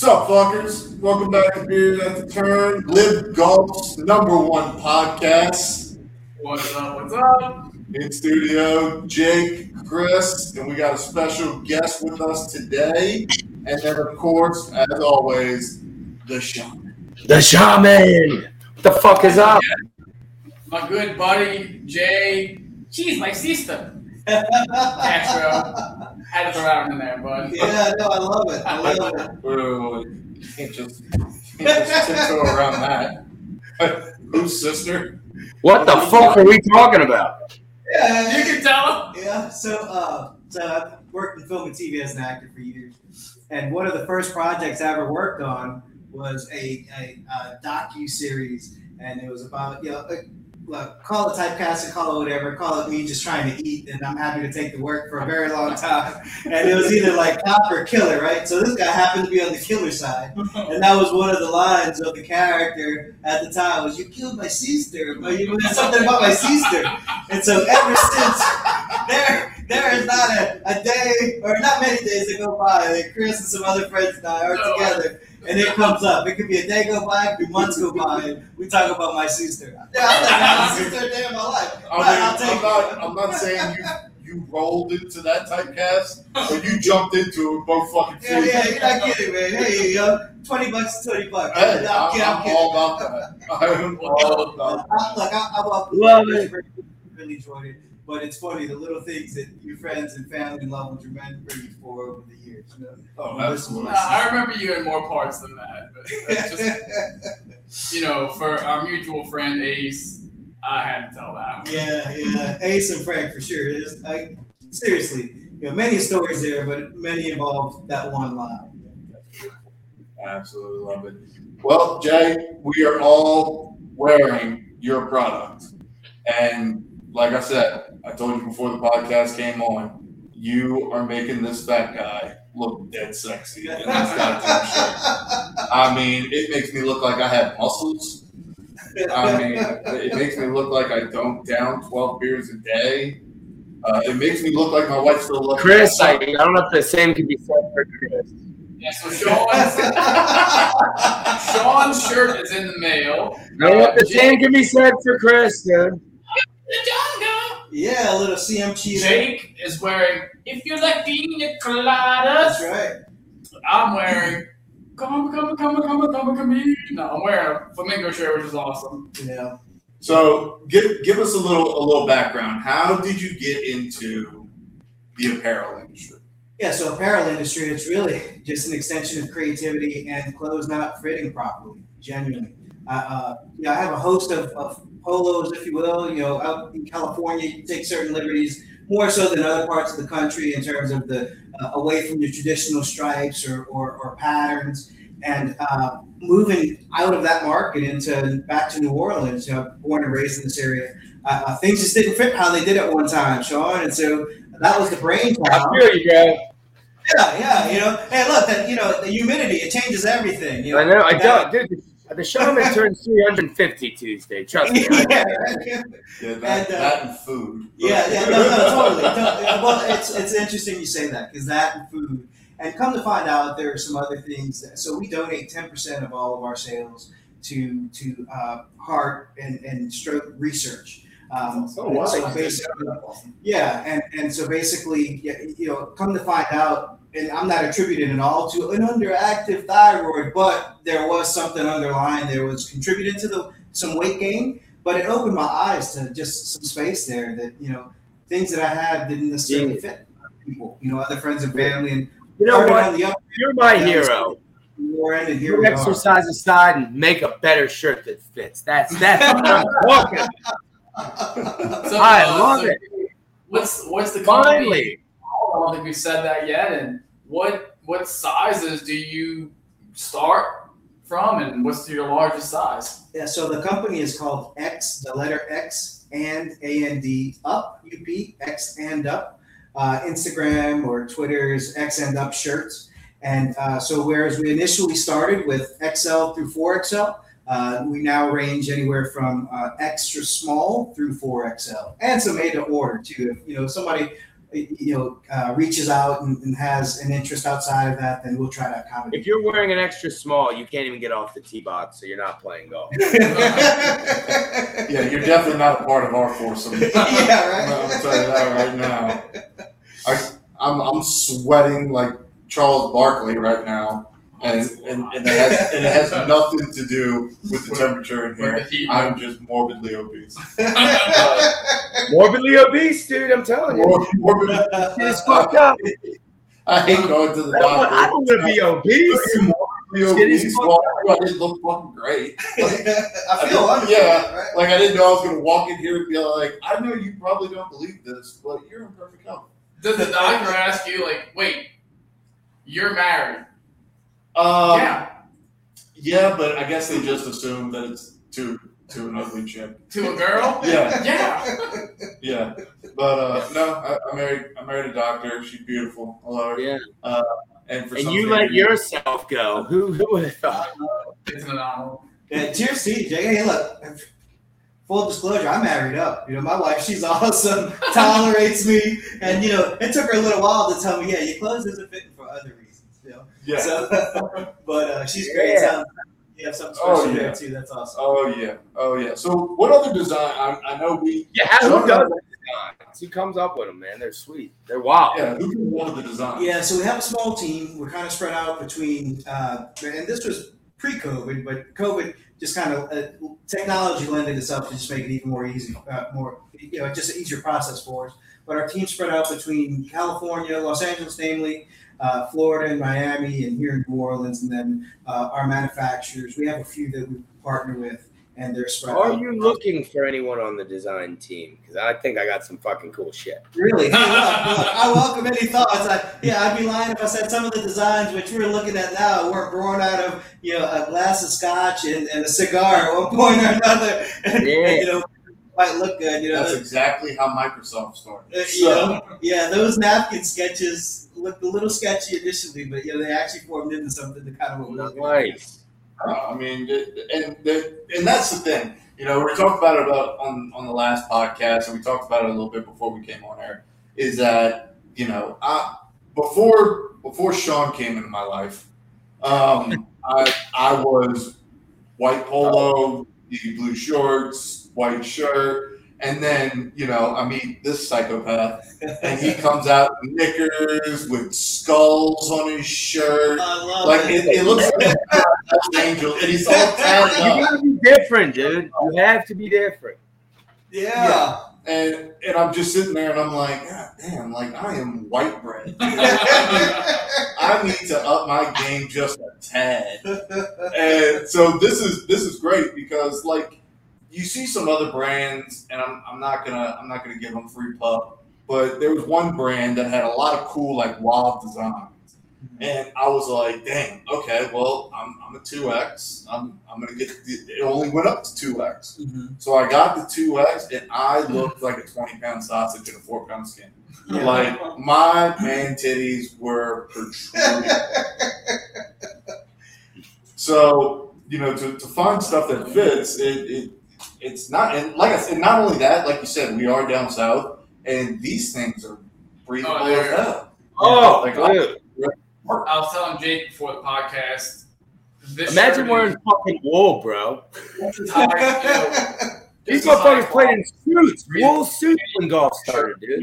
Sup, fuckers? Welcome back to Beers at the Turn, LIV Golf's number one podcast. What's up? What's up? In studio, Jake, Chris, and we got a special guest with us today. And then, of course, as always, the shaman. The shaman. What the fuck is up? My good buddy Jay. She's my sister. Castro. Had to throw that one in there, bud. Yeah, no, I love it. I love it. Wait, wait, wait. You can't just, you can't just tiptoe around that. Whose sister? What the fuck are we talking about? Yeah, You can tell. yeah. So, uh, so I've worked in film and TV as an actor for years, and one of the first projects I ever worked on was a, a, a docu series, and it was about you know. Look, call it typecasting, call it whatever, call it me just trying to eat, and I'm happy to take the work for a very long time. And it was either like cop or killer, right? So this guy happened to be on the killer side, and that was one of the lines of the character at the time was "You killed my sister," but you know something about my sister. And so ever since there, there is not a, a day or not many days that go by that Chris and some other friends and I are No. together. And it comes up. It could be a day go by, it could be months go by, and we talk about my sister. Yeah, I've never had a sister day in my life. I mean, I'll take I'm, not. I'm not saying you you rolled into that typecast, but you jumped into it both fucking Yeah, feet. yeah, you're not kidding, man. Hey, yo, 20 bucks, 20 bucks. Hey, No, I'm I'm, I'm I'm all about that. I'm all about I, look, I, I love, Love it. really enjoyed it. But it's funny the little things that your friends and family and loved ones remember you for over the years. You know? Oh, absolutely. Nah, I remember you in more parts than that. But just, you know, for our mutual friend Ace, I had to tell that one. yeah, yeah. Ace and Frank for sure. It's like seriously, you know, many stories there, but many involve that one line. Absolutely love it. Well, Jay, we are all wearing your product. And like I said, I told you before the podcast came on, you are making this fat guy look dead sexy in this goddamn shirt. I mean, it makes me look like I have muscles. I mean, it makes me look like I don't down 12 beers a day. Uh, it makes me look like my wife still loves Chris, I, I don't know if the same can be said for Chris. Yeah, so Sean's, Sean's shirt is in the mail. I don't know if the same can be said for Chris, dude. Yeah, a little CM cheese. Jake is wearing, if you like pina coladas, That's right. I'm wearing, come, come, come, come, come, come, No, I'm wearing a flamingo shirt, which is awesome. Yeah. So give give us a little a little background. How did you get into the apparel industry? Yeah, so apparel industry, it's really just an extension of creativity and clothes not fitting properly, genuinely. Uh, uh, you know, I have a host of, of polos, if you will. You know, out in California, you take certain liberties more so than other parts of the country in terms of the uh, away from the traditional stripes or, or, or patterns. And uh, moving out of that market into back to New Orleans, you know, born and raised in this area, uh, uh, things just didn't fit how they did at one time, Sean. And so that was the brainchild. I feel you, bro. Yeah, yeah, you know. Hey, look, that you know, the humidity it changes everything. You know? I know. I That- don't, dude. The shaman turns 350 Tuesday. Trust me. yeah, Yeah, that, And, uh, that and food. yeah, yeah, no, no, totally. totally. Well, it's it's interesting you say that because that and food, and come to find out, there are some other things. That, so we donate ten percent of all of our sales to to uh, heart and, and stroke research. Um, Oh, wow. so basically, Yeah, and, and so basically, you know, come to find out, and I'm not attributing it all to an underactive thyroid, but there was something underlying. There was contributed to the some weight gain, but it opened my eyes to just some space there that you know things that I had didn't necessarily fit people. You know, other friends and family, and You know what? the upper You're my hero. more end, and here You we are. exercise aside and make a better shirt that fits. That's that's what I'm talking. So, I uh, love so it. What's what's the company? Finally. I don't think we've said that yet. And what what sizes do you start from, and what's your largest size? Yeah, so the company is called X, the letter X and A N D up, UP, X and up. Uh, Instagram or Twitter's X and up shirts. And uh, so, whereas we initially started with XL through 4XL, uh, we now range anywhere from uh, extra small through 4XL and some made to order too. If you know somebody you know, uh, reaches out and, and has an interest outside of that, then we'll try to accommodate. If you're wearing an extra small, you can't even get off the tee box, so you're not playing golf. Yeah, you're definitely not a part of our foursome. yeah, right. I'm gonna tell you that right now. I, I'm I'm sweating like Charles Barkley right now, and and, and, it, has, and it has nothing to do with the temperature in here. I'm just morbidly obese. Morbidly obese, dude. I'm telling you. Mor- morbidly, It's fucked up. I hate going to the I don't, I doctor. don't want to be obese. Morbidly obese. fucked I didn't look fucking great. Like, I feel wonderful. Yeah. right? like I didn't know I was gonna walk in here and be like, I know you probably don't believe this, but you're in perfect health. Does the doctor ask you like, wait, you're married? Um, yeah, Yeah, but I guess they just assume that it's to to an ugly chick. to a girl? Yeah, Yeah. yeah. But uh, no, I, I married I married a doctor. She's beautiful. I love her. Yeah. And for And some you let reason- yourself go. Who who would have thought? It's an anomaly. Yeah, cheers to you, Jay. Hey, look. Full disclosure, I'm married up. You know, my wife, she's awesome, tolerates me, and you know, it took her a little while to tell me, yeah, your clothes isn't fitting for other reasons. You know, Yeah. so, but uh, she's great. Yeah. Sounds- You have something Oh, yeah. there too. That's awesome. Oh yeah. Oh yeah. So what other design? I, I know we. Yeah, who does the designs? Who comes up with them, man? They're sweet. They're wild. Yeah. Who can one of the designs? Yeah, so we have a small team. We're kind of spread out between, uh, and this was pre-COVID, but COVID just kind of uh, technology lended itself to just make it even more easy, uh, more you know, just an easier process for us. But our team spread out between California, Los Angeles, namely, uh, Florida, and Miami, and here in New Orleans, and then uh, our manufacturers. We have a few that we partner with, and they're spread Are out. you looking for anyone on the design team? Because I think I got some fucking cool shit. Really? Hey, look, look, I welcome any thoughts. I, yeah, I'd be lying if I said some of the designs which we're looking at now weren't born out of you know a glass of scotch and, and a cigar at one point or another. And, Yeah. you know, might look good. You know, That's exactly how Microsoft started. Uh, So, know, yeah, those napkin sketches looked a little sketchy initially, but you know they actually formed into something that kind of what we're. Nice. Uh, I mean, and and that's the thing. You know, we talked about it about on on the last podcast, and we talked about it a little bit before we came on air. Is that you know, I before before Sean came into my life, um, I I was white polo, navy blue shorts, white shirt, and then you know, I meet this psychopath, and he comes out in knickers with skulls on his shirt. I love Like it. it, it looks like an angel, and he's all tatted You gotta be different, dude. You have to be different. yeah. And and I'm just sitting there, and I'm like, God damn, like I am white bread. I need to up my game just a tad. And so this is this is great because like you see some other brands, and I'm, I'm not gonna I'm not gonna give them free pub, but there was one brand that had a lot of cool like wild designs. And I was like, dang, okay, well, I'm, I'm a 2X. I'm, I'm going to get the, it only went up to 2X. Mhm. So I got the 2X and I looked like a 20 pound sausage in a four pound skin. Yeah. Like my man titties were protruding. so, you know, to, to find stuff that fits, it, it it's not, and like I said, not only that, like you said, we are down south and these things are breathable Oh, as hell. Oh, Like, dude. I was telling Jake before the podcast. This Imagine shirt wearing fucking wool, bro. is- you know, These this motherfuckers played in suits, wool suits when golf started, dude.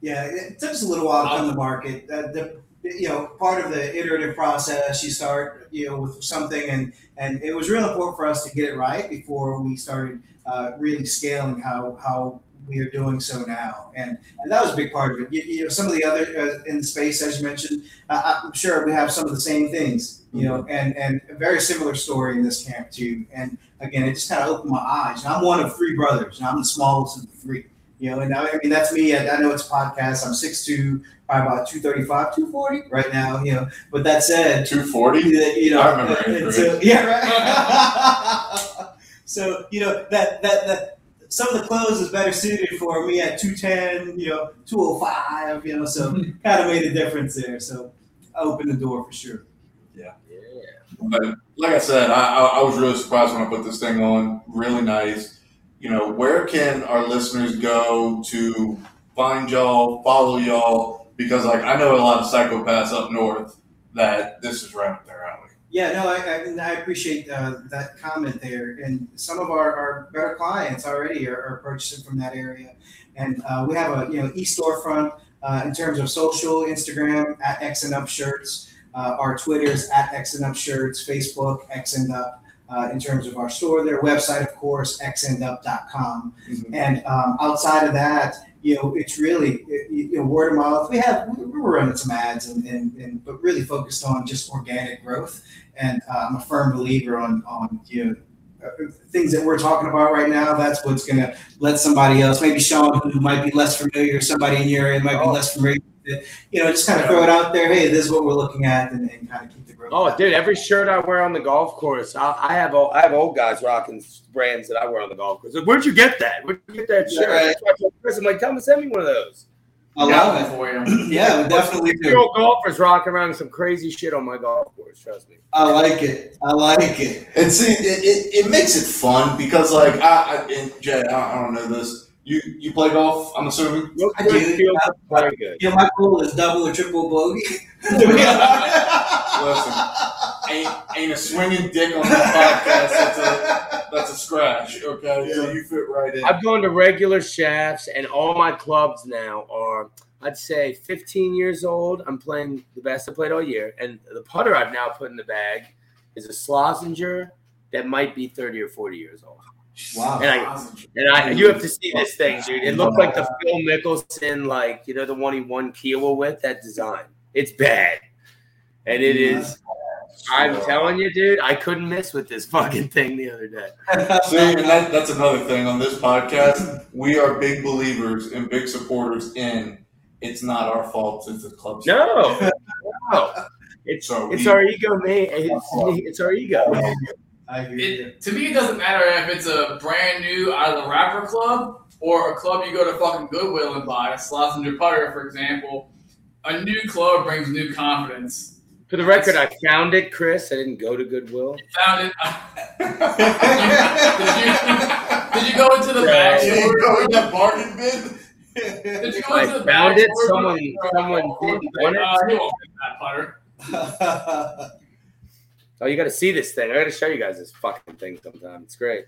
Yeah, it took us a little while to come to market. Uh, the, you know, part of the iterative process, you start, you know, with something, and and it was real important for us to get it right before we started uh, really scaling how how we are doing so now, and and that was a big part of it. You, you know, some of the other uh, in the space, as you mentioned, uh, I'm sure we have some of the same things, you know, and and a very similar story in this camp too. And again, it just kind of opened my eyes. And I'm one of three brothers, and I'm the smallest of the three. You know, and I, I mean that's me. I, I know it's a podcast. I'm 6'2", probably about 235, 240 right now. You know, but that said, 240? you know, I remember uh, so- yeah, right. so you know that that that some of the clothes is better suited for me at 210, you know, 205, you know, so kind of made a difference there. So I opened the door for sure. Yeah. Yeah. But like I said, I, I, I was really surprised when I put this thing on. Really nice. You know, where can our listeners go to find y'all, follow y'all, because like I know a lot of psychopaths up north that this is right up their alley. Yeah, no, I, I, I appreciate uh, that comment there. And some of our, our better clients already are, are purchasing from that area. And uh, we have a you know e storefront uh, in terms of social, Instagram at X and Up Shirts. Uh, our Twitter's at X and Up Shirts, Facebook X and Up. Uh, in terms of our store, their website, of course, xndup.com. And um, outside of that, you know, it's really you know word of mouth. We have we we're running some ads and, and, and but really focused on just organic growth. And uh, I'm a firm believer on on you know uh, things that we're talking about right now. That's what's going to let somebody else, maybe Sean, who might be less familiar, somebody in your area might be less familiar. You know, just kind of throw it out there. Hey, this is what we're looking at, and, and kind of keep the. Oh, dude! Every shirt I wear on the golf course, I, I have old, I have old guys rocking brands that I wear on the golf course. Like, Where'd you get that? Where'd you get that shirt? Right. I told Chris, I'm like, come and send me one of those. I Got love one it. for you. Yeah, we definitely Your do. old golfers rocking around some crazy shit on my golf course. Trust me. I like it. I like it. And see, it, it, it makes it fun because like I, I and Jay, I, I don't know this. You you play golf? I'm assuming. Real I quick, do. feels very good. You know, my goal is double or triple bogey. Listen, ain't ain't a swinging dick on this podcast. That's a that's a scratch. Okay, so you fit right in. I've gone to regular shafts, and all my clubs now are, I'd say, 15 years old. I'm playing the best I played all year, and the putter I've now put in the bag is a Slazenger that might be 30 or 40 years old. Wow. And I and I, you have to see this thing, dude. It looked like the Phil Mickelson, like you know, the one he won Kiawah with. That design, it's bad, and it is. I'm telling you, dude, I couldn't miss with this fucking thing the other day. See, and that, that's another thing on this podcast. We are big believers and big supporters in. It's not our fault. It's the club's No, no, it's So it's we- our ego, mate. It's, it's our ego. I hear you. To me, it doesn't matter if it's a brand new out of the rapper club or a club you go to fucking Goodwill and buy. A Slazenger putter, for example. A new club brings new confidence. For the record, I found it, Chris. I didn't go to Goodwill. Found it. did, you, did you go into the back Yeah, you go in that bargain bin. Did you go I into the found back it. Someone- someone didn't want it. Uh, he won't get that putter. Oh, you got to see this thing. I got to show you guys this fucking thing sometime. It's great.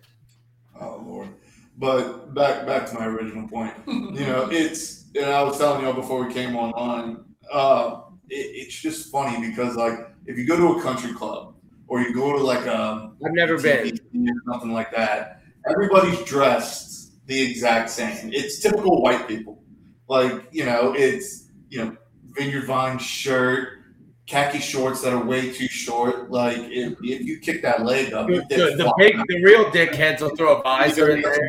Oh Lord. But back back to my original point. You know, it's and I was telling y'all before we came online. Uh, it, it's just funny because like if you go to a country club or you go to like a I've never been. or something like that, everybody's dressed the exact same. It's typical white people. Like you know, it's you know vineyard vine shirt. Khaki shorts that are way too short. Like if, if you kick that leg up, The, the, dick's the flying big, the real dickheads will throw a visor in there.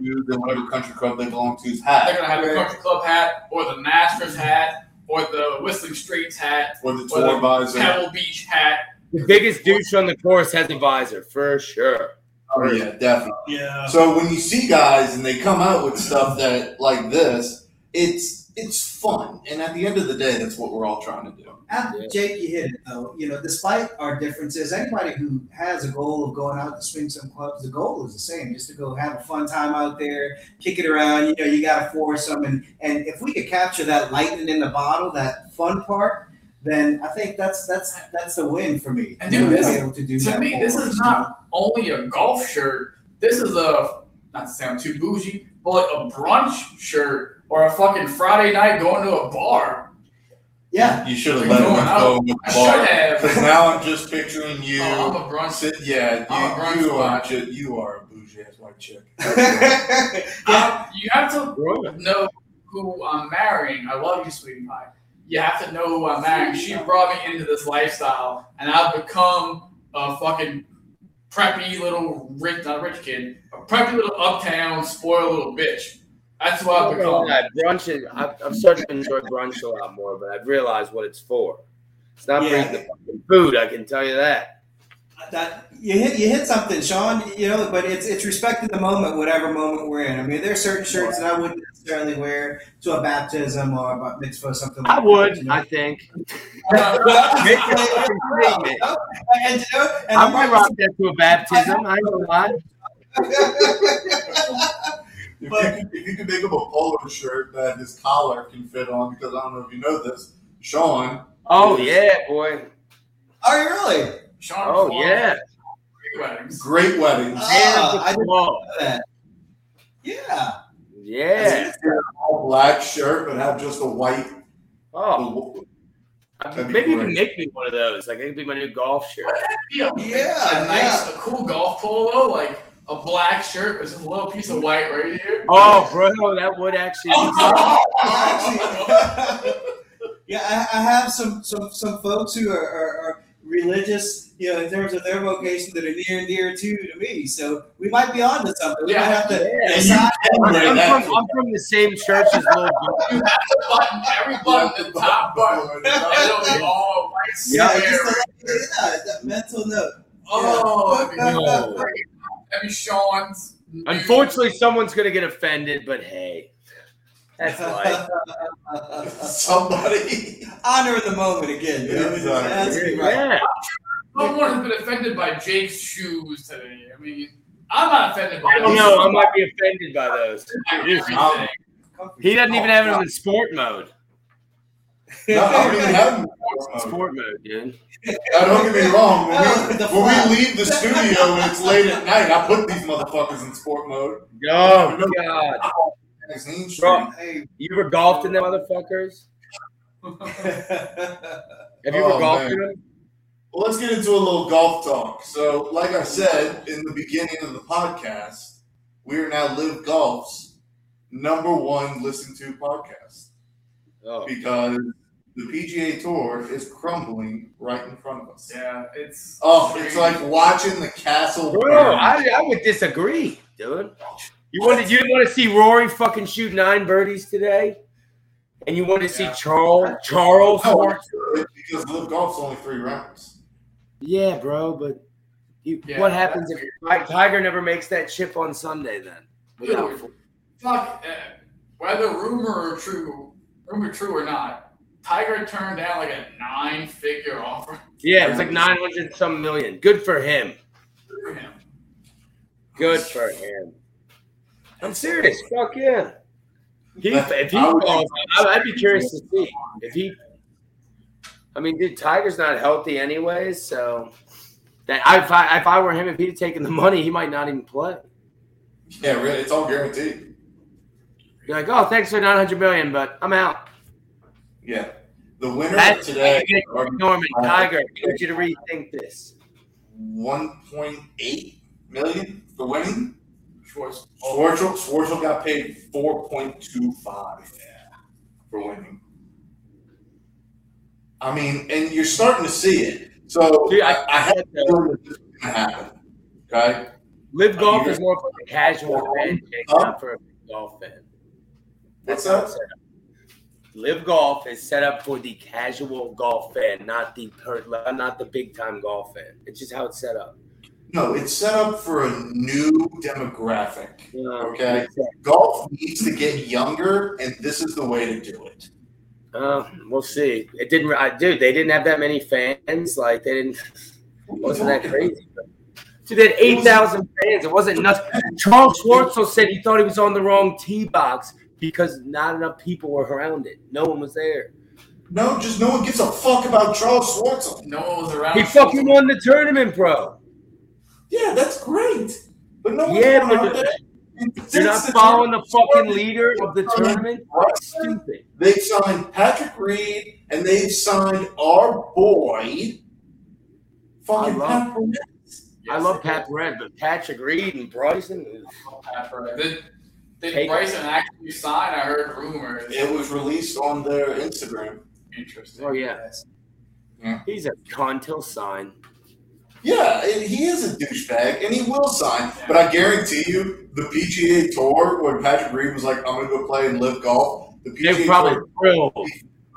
then whatever country club they belong to's hat. They're gonna have the country club hat, or the Masters hat, or the Whistling Straits hat, or the Or the tour visor. Pebble Beach hat. The biggest douche on the course has a visor for sure. Oh yeah, definitely. yeah. So when you see guys and they come out with stuff that like this, it's it's fun, and at the end of the day, that's what we're all trying to do. Ah, Yeah. Jake, you hit it though. You know, despite our differences, anybody who has a goal of going out to swing some clubs, the goal is the same: just to go have a fun time out there, kick it around. You know, you got to force them, and and if we could capture that lightning in the bottle, that fun part, then I think that's that's that's a win for me. And dude, this- be able to do to that me, this is not only a golf shirt. This is a not to sound too bougie, but a brunch shirt or a fucking Friday night going to a bar. Yeah, You should have let him go with the I should bar. have. Because now I'm just picturing you. Oh, I'm a brunch. sit, yeah, I'm a brunch you, you are spot. ju- you are a bougie ass white chick. Um, you have to know who I'm marrying. I love you, sweetie pie. You have to know who I'm marrying. She brought me into this lifestyle, and I've become a fucking preppy little rich, not rich kid, a preppy little uptown spoiled little bitch. That's what I've become. Yeah, brunch is, I've, I've started to enjoy brunch a lot more, but I've realized what it's for. It's not for Yeah. eating the fucking food, I can tell you that. that you hit you hit something, Sean. You know, but it's it's respecting the moment, whatever moment we're in. I mean, there are certain shirts that I wouldn't necessarily wear to a baptism or a bat mitzvah or something. I like would, That, you know? I think. Make it a fucking statement. and, you know, and I might rock that to a baptism. I ain't gonna lie. If, But- you could, if you could make him a polo shirt that his collar can fit on, because I don't know if you know this, Sean. Oh is yeah, boy. Are you really? Sean Oh Paul, yeah. Great weddings. Great weddings. Ah, Man I didn't know that. Yeah. Yeah. All black shirt, but have just a white. Oh, That'd maybe you can make me one of those. Like, it'd be my new golf shirt. Yeah, Yeah, a nice, a cool golf polo, like a black shirt with just a little piece of white right here. Oh, bro, that would actually. Actually, yeah, I, I have some some some folks who are, are, are religious, you know, in terms of their vocation that are near and dear to to me. So we might be on to something. We Yeah. might have to Yeah. decide. I'm, I'm from, I'm from the same church as Lil Jon. You have to button, every button, the top button, and it'll be all white Yeah, square. just a, yeah, that mental note. Oh, that'd be No. Great. That'd be Sean's. Unfortunately, someone's gonna get offended, but hey, that's life. Somebody. Honor the moment again. You know, Yeah, it has to right. Yeah. Someone has been offended by Jake's shoes today. I mean, I'm not offended by I don't know. I might be offended by those. He doesn't even have it in sport mode. No, I don't even have them. Sport mode, dude. Now, don't get me wrong. When, Oh, we, when we leave the studio and it's late at night, I put these motherfuckers in sport mode. Oh God! Magazine Street. Bro. Hey. You were golfing in them motherfuckers? Have you ever Oh, golfed them? Well, let's get into a little golf talk. So, like I said in the beginning of the podcast, we are now LIV Golf's number one listened to podcast Oh, because the PGA Tour is crumbling right in front of us. Yeah, it's. Oh, it's like watching the castle bro. I, I would disagree, dude. You wanted you didn't want to see Rory fucking shoot nine birdies today, and you wanted to see Charles Charles. No, because LIV Golf's only three rounds. Yeah, bro, but you, Yeah, what happens if Ti- Tiger never makes that chip on Sunday? Then Without- Dude, fuck. Uh, whether rumor or true, rumor true or not, Tiger turned down like a nine-figure offer yeah, it's like nine hundred some million. Good for him. Good for him. Good for him. I'm serious. Fuck yeah. He, if he I would- falls, I- I'd be curious to see if he. I mean, dude, Tiger's not healthy anyways, so that I, if I if I were him, if he'd taken the money, he might not even play. Yeah, really, it's all guaranteed. You're like, oh, thanks for nine hundred million, but I'm out. Yeah. The winner That's today are Norman Tiger. I need you to rethink this. 1.8 million for winning. Schwartz. Schwartzel, Schwartzel got paid 4.25 for winning. I mean, and you're starting to see it. So Dude, I, I- I have a feeling this is going to happen. Okay? LIV golf you- is more for a casual fan, Huh? not for a golf fan. What's that? up. LIV golf is set up for the casual golf fan, not the per, not the big time golf fan. It's just how it's set up. No, it's set up for a new demographic. You Okay. Golf needs to get younger, and this is the way to do it. Uh, we'll see. It didn't, I, dude. They didn't have that many fans. Like they didn't. Wasn't that crazy. Dude, they had eight thousand fans. It wasn't nothing. Charles Schwartzel said he thought he was on the wrong tee box because not enough people were around it. No one was there. No, just no one gives a fuck about Charles Schwartzel. No one was around. He fucking won the tournament, bro. Yeah, that's great. But no one's Yeah, going but out. You're not Since following the fucking leader of the tournament. started, Stupid. They've signed Patrick Reed and they've signed our boy, fucking I love- Pat Burnett. I love Pat Red, but Patrick Reed and Bryson. Did, did Take- Bryson actually sign? I heard rumors. It was released on their Instagram. Interesting. Oh yeah. Yeah. He's a cunt. He'll sign. Yeah, and he is a douchebag, and he will sign. But I guarantee you, the PGA Tour, when Patrick Reed was like, "I'm going to go play and LIV golf," the They PGA probably Tour thrilled.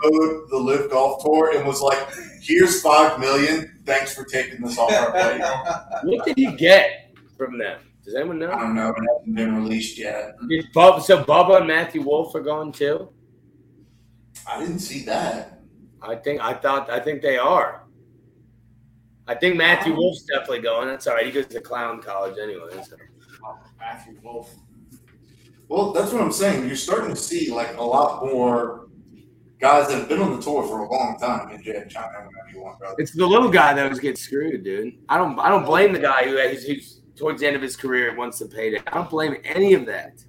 owed the LIV Golf Tour and was like, "Here's five million. Thanks for taking this off our plate." What did he get from them? Does anyone know? I don't know. It hasn't been released yet. Bub, so Bubba and Matthew Wolff are gone too. I didn't see that. I think I thought I think they are. I think Matthew Wolff's definitely going. That's all right. He goes to clown college anyway. so. Matthew Wolff. Well, that's what I'm saying. You're starting to see like a lot more guys that have been on the tour for a long time. And Jay, chime in whenever you want, brother. It's the little guy that was getting screwed, dude. I don't I don't blame the guy who who's towards the end of his career wants to pay it. I don't blame any of that.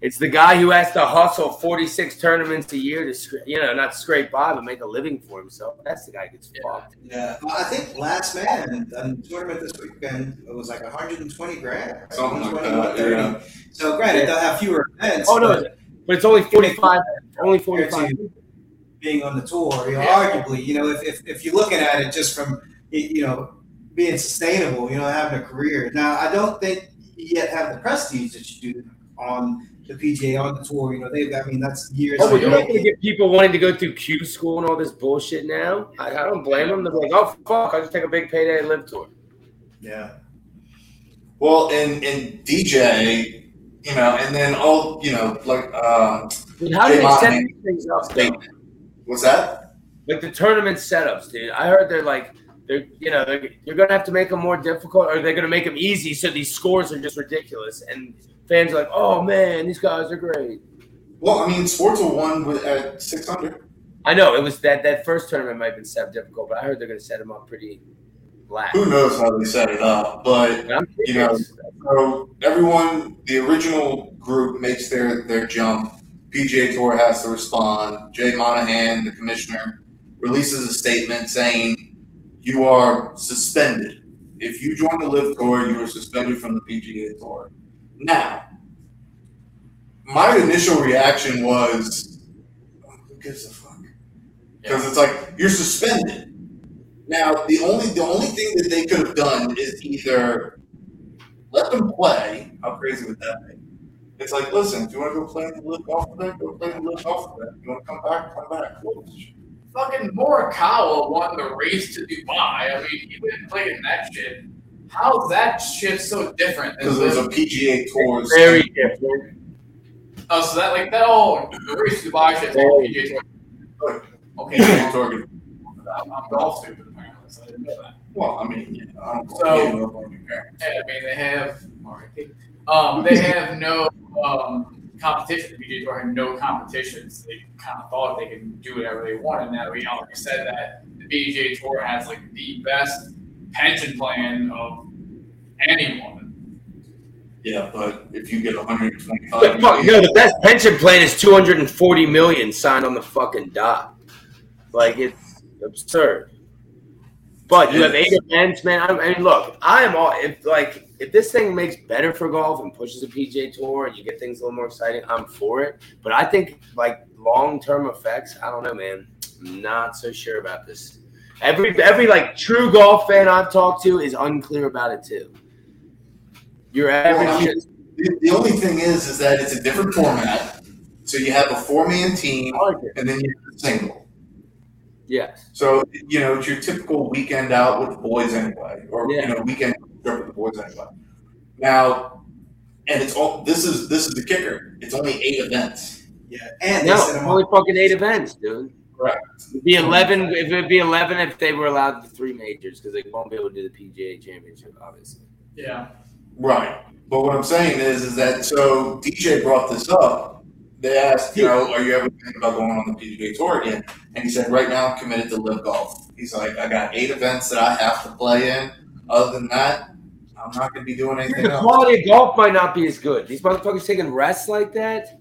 It's the guy who has to hustle 46 tournaments a year to, scra- you know, not scrape by, but make a living for himself. That's the guy who gets Yeah. fucked. Yeah, well, I think last man on the tournament this weekend it was like 120 grand, right? Something like 120, that. Yeah. So granted, they'll have fewer events. Oh, no. but But it's only 45. Only 45. being on the tour, you know, Yeah. arguably, you know, if, if, if you're looking at it just from, you know, being sustainable, you know, having a career. Now, I don't think you yet have the prestige that you do on the PGA on the tour. You know, they've, I mean, that's years. Oh, you're not going to get people wanting to go through Q school and all this bullshit now. I, I don't blame them. They're like, oh, fuck, I just take a big payday and LIV tour. Yeah. Well, and and DJ, you know, and then all you know, like um, Dude, how do they set these things up? What's that? Like the tournament setups, dude. I heard they're like, they're, you know, they're, you're going to have to make them more difficult or they're going to make them easy so these scores are just ridiculous. And fans are like, oh, man, these guys are great. Well, I mean, Schwartzel won with, at six hundred. I know it was that that first tournament might have been set difficult, but I heard they're going to set them up pretty black. Who knows how they set it up? But You know, so everyone, the original group makes their their jump. PGA Tour has to respond. Jay Monahan, the commissioner, releases a statement saying you are suspended. If you join the LIV Tour, you are suspended from the PGA Tour. Now, my initial reaction was, who gives a fuck? Because it's like you're suspended. Now, the only the only thing that they could have done is either let them play. How crazy would that be? It's like, listen, if you want to go play in the LIV golf event, go play in the LIV golf event. You want to come back, come back. Fucking Morikawa won the race to Dubai. I mean, he didn't play in that shit. How's that shit so different? Because there's a PGA Tour. Very different. oh, so that like that all the race to Dubai shit. all PGA Tour. Okay, PGA Tour. I'm, I'm golf stupid apparently, so I didn't know that. Well, I mean, you know, I don't So- you know, like your parents. Yeah, I mean they have um, they have no um, competition. The PGA Tour had no competitions. They kind of thought they could do whatever they wanted. Now we already said, that the PGA Tour has like the best pension plan of anyone. Yeah, but if you get 125 But fuck, no, the best pension plan is 240 million signed on the fucking dot. Like it's absurd. But you have eight events, man. I mean, look, I am all if like if this thing makes better for golf and pushes the PGA Tour and you get things a little more exciting, I'm for it. But I think like long term effects, I don't know, man. I'm not so sure about this. Every every like true golf fan I've talked to is unclear about it too. Your average Well, I mean, The, the only thing is, is that it's a different format. So you have a four-man team, like and then you have a single. Yes. So you know it's your typical weekend out with the boys anyway, or Yeah. you know weekend trip with the boys anyway. Now, and it's all this is this is the kicker. It's only eight events. Yeah. And they No, set only fucking eight events, dude. Correct. It'd be eleven. If it'd be eleven, if they were allowed the three majors, because they won't be able to do the PGA Championship, obviously. Yeah. Right. But what I'm saying is, is that so DJ brought this up. They asked, you know, are you ever thinking about going on the PGA Tour again? And he said, right now I'm committed to LIV golf. He's like, I got eight events that I have to play in. Other than that, I'm not going to be doing anything The else. quality of golf might not be as good. These motherfuckers taking rests like that,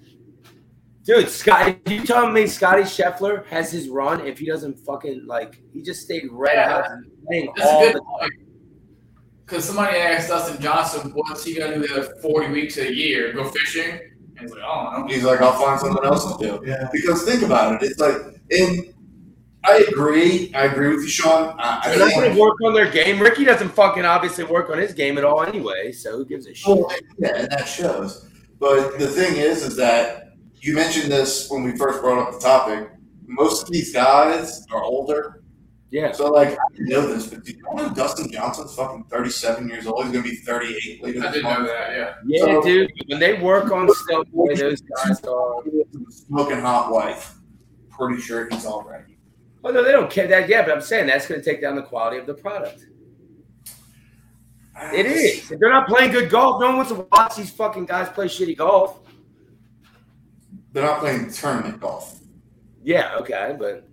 dude. Scott, if you tell me Scotty Scheffler has his run if he doesn't fucking like, he just stayed red Yeah. hot playing That's all a good the point. Because somebody asked Dustin Johnson, what's he gonna do the other 40 weeks a year? Go fishing? And he's like, oh, I don't he's like I'll find something else to do. Yeah. Because think about it. It's like, and I agree. I agree with you, Sean. I, I They're not think, work on their game. Ricky doesn't fucking obviously work on his game at all anyway. So who gives a shit? Well, yeah, and that shows. But the thing is, is that you mentioned this when we first brought up the topic. Most of these guys are older. Yeah. So, like, I didn't know this, but do you know Dustin Johnson's fucking 37 years old? He's going to be 38 later I this didn't know month. that, yeah. Yeah, So- dude. When they work on stuff, the way those guys are. Smoking hot wife. Pretty sure he's all right. Well, no, they don't care that. Yeah, but I'm saying that's going to take down the quality of the product. It is. If they're not playing good golf, no one wants to watch these fucking guys play shitty golf. they're not playing tournament golf, Yeah, okay, but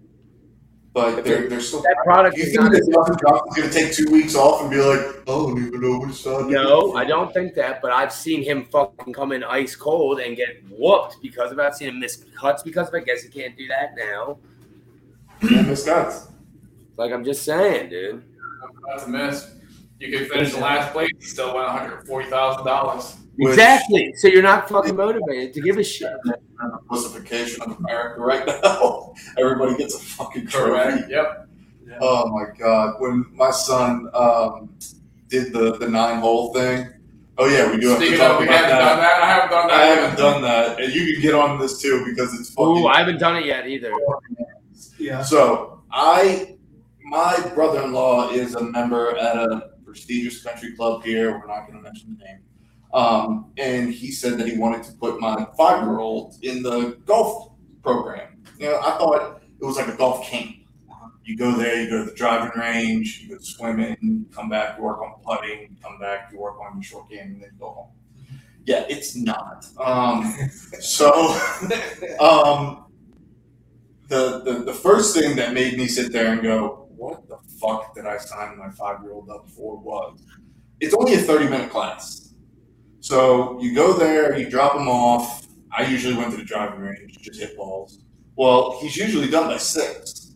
but they're, they're still. That product you think is going to take two weeks off and be like, I don't even know what on? No, I don't think that, but I've seen him fucking come in ice cold and get whooped because of that. I've seen him miss cuts because of it. I guess he can't do that now. Yeah, miss cuts. Like I'm just saying, dude. That's a miss. You could finish the last place and still win $140,000. Exactly. So you're not fucking motivated to give a shit. And the pussification of America right now. Everybody gets a fucking trophy. Correct. Yep. Oh my god! When my son um, did the the nine hole thing. Oh yeah, we do have to talk of, we about haven't that. done that. I haven't done that. I haven't done that, and you can get on this too because it's fucking. Ooh, I haven't done it yet either. Yeah. So I, my brother-in-law is a member at a prestigious country club here. We're not going to mention the name. Um, and he said that he wanted to put my five-year-old in the golf program. You know, I thought it was like a golf camp. You go there, you go to the driving range, you go swimming, come back, you work on putting, come back, you work on your short game, and then go home. Yeah, it's not. Um, so um, the, the the first thing that made me sit there and go, "What the fuck did I sign my five year old up for?" Was it's only a thirty minute class, so you go there, you drop him off. I usually went to the driving range, just hit balls. Well, he's usually done by six,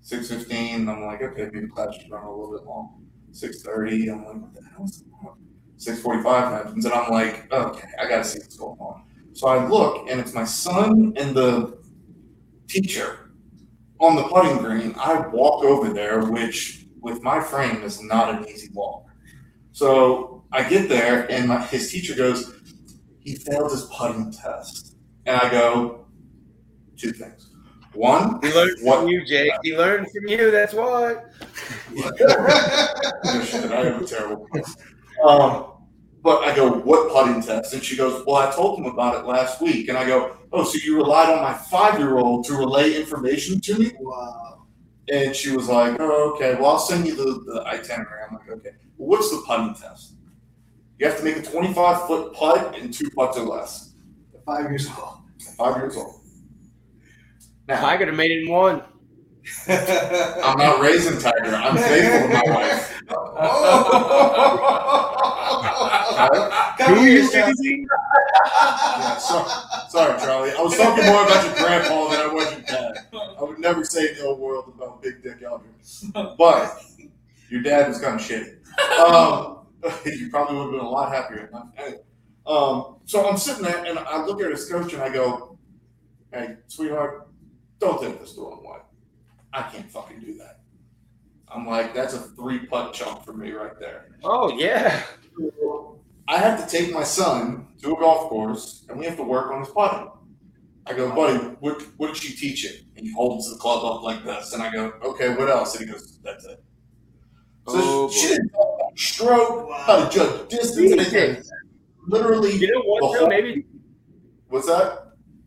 six fifteen. I'm like, okay, maybe class should run a little bit long. Six thirty. I'm like, what the hell is going on? Six forty five happens, and I'm like, okay, I gotta see what's going on. So I look, and it's my son and the teacher on the putting green. I walk over there, which with my frame is not an easy walk. So I get there, and my, his teacher goes, "He failed his putting test," and I go, two things. One, He learned What- from you, Jake. He learned from you. That's why. No shit, I have a terrible. Um, but I go, what putting test? And she goes, well, I told him about it last week. And I go, oh, so you relied on my five year old to relay information to me? Wow. And she was like, oh, okay, well, I'll send you the, the itinerary. I'm like, okay, well, what's the putting test? You have to make a 25 foot putt and two putts or less. Five years old. Five years old. Now, I could have made it in one. I'm not raising Tiger. I'm faithful to my wife. Come here, Jeff. Yeah, so, sorry, Charlie. I was talking more about your grandpa than I was your dad. I would never say no world about Big Dick Eldridge. But your dad was kind of shitty. Um, you probably would have been a lot happier. Um, so I'm sitting there and I look at his coach and I go, hey, sweetheart, don't think this the wrong way. I can't fucking do that. I'm like, that's a three putt chunk for me right there. Oh yeah. I have to take my son to a golf course and we have to work on his putting. I go, buddy, what, what did she teach you? And he holds the club up like this. And I go, okay, what else? And he goes, that's it. So Oh, she boy. didn't talk about stroke, how to judge distance, anything. Literally, You know what? Though? whole- Maybe what's that?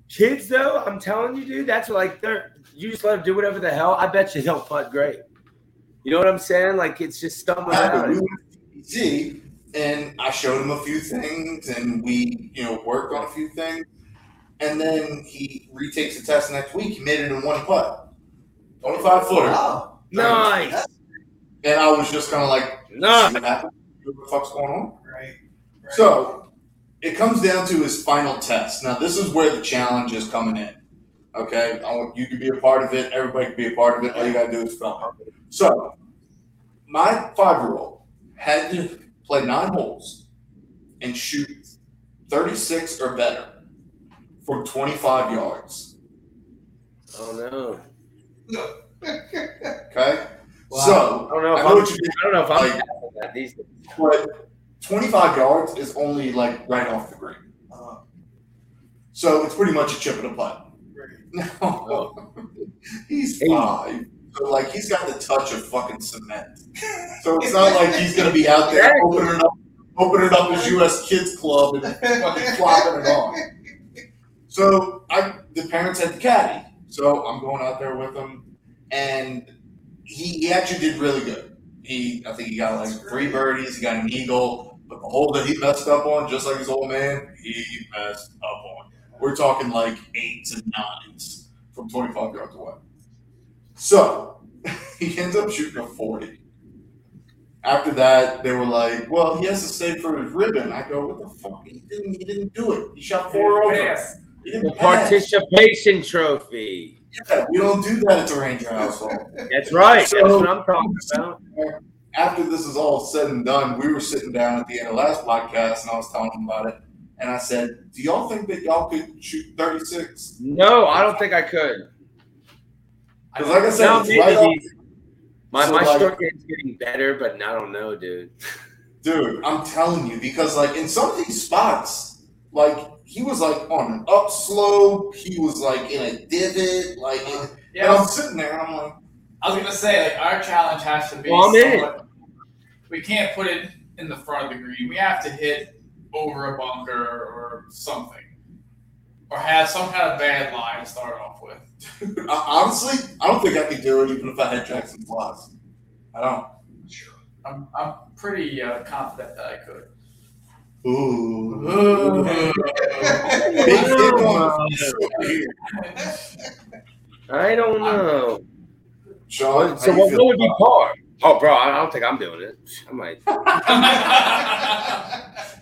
kids, though. I'm telling you, dude. That's like they're. You just let them do whatever the hell. I bet you they'll putt great. You know what I'm saying? Like it's just something about we it. went to and I showed him a few things, and we, you know, worked on a few things. And then he retakes the test next week. He made it in one putt, twenty-five footer. Wow. Nice. And I was just kind of like, Nice. "See what the fuck's going on? Right. right. So it comes down to his final test. Now, this is where the challenge is coming in. Okay, I want you to be a part of it. Everybody can be a part of it. All you gotta do is film. So, my five-year-old had to play nine holes and shoot thirty-six or better from twenty-five yards. Oh no. Okay, Wow. so I don't know if I know I'm. I don't know if I'm Like- that these days. but twenty-five yards is only like right off the green. Uh, So it's pretty much a chip and a putt. No, he's five. So like he's got the touch of fucking cement. So it's not like he's gonna be out there opening up, opening up his U.S. Kids Club and fucking flopping it on. So I, the parents had the caddy. So I'm going out there with them, and he, he actually did really good. He, I think he got like three birdies. He got an eagle, but the hole that he messed up on, just like his old man, he messed up on. We're talking like eights and nines from 25 yards away. So he ends up shooting a 40. After that, they were like, "Well, he has to stay for his ribbon." I go, "What the fuck? He didn't. He didn't do it. He shot four over. He The didn't pass. participation trophy. Yeah, we don't do that at the Ranger household." That's right. That's what I'm talking about. after this is all said and done, we were sitting down at the end of last podcast, and I was telling them about it. And I said, "Do y'all think that y'all could shoot 36?" No, I don't think I could. Because, like I said, No, right off, My, So, my like- stroke game's getting better, but I don't know, dude. dude. I'm telling you, because like in some of these spots, like he was like on an upslope, he was like in a divot, like. And Yeah, I'm sitting there, and I'm like, I was gonna say like our challenge has to be. Well, I'm in somewhat- We can't put it in the front of the green. We have to hit over a bunker or something, or have some kind of bad line to start off with. honestly, I don't think I could do it, even if I had Jackson Plus. I don't. I'm I'm pretty uh, confident that I could. Ooh. Big dick I don't know. Sean, So what, what would be par? Oh, bro, I don't think I'm doing it. I might.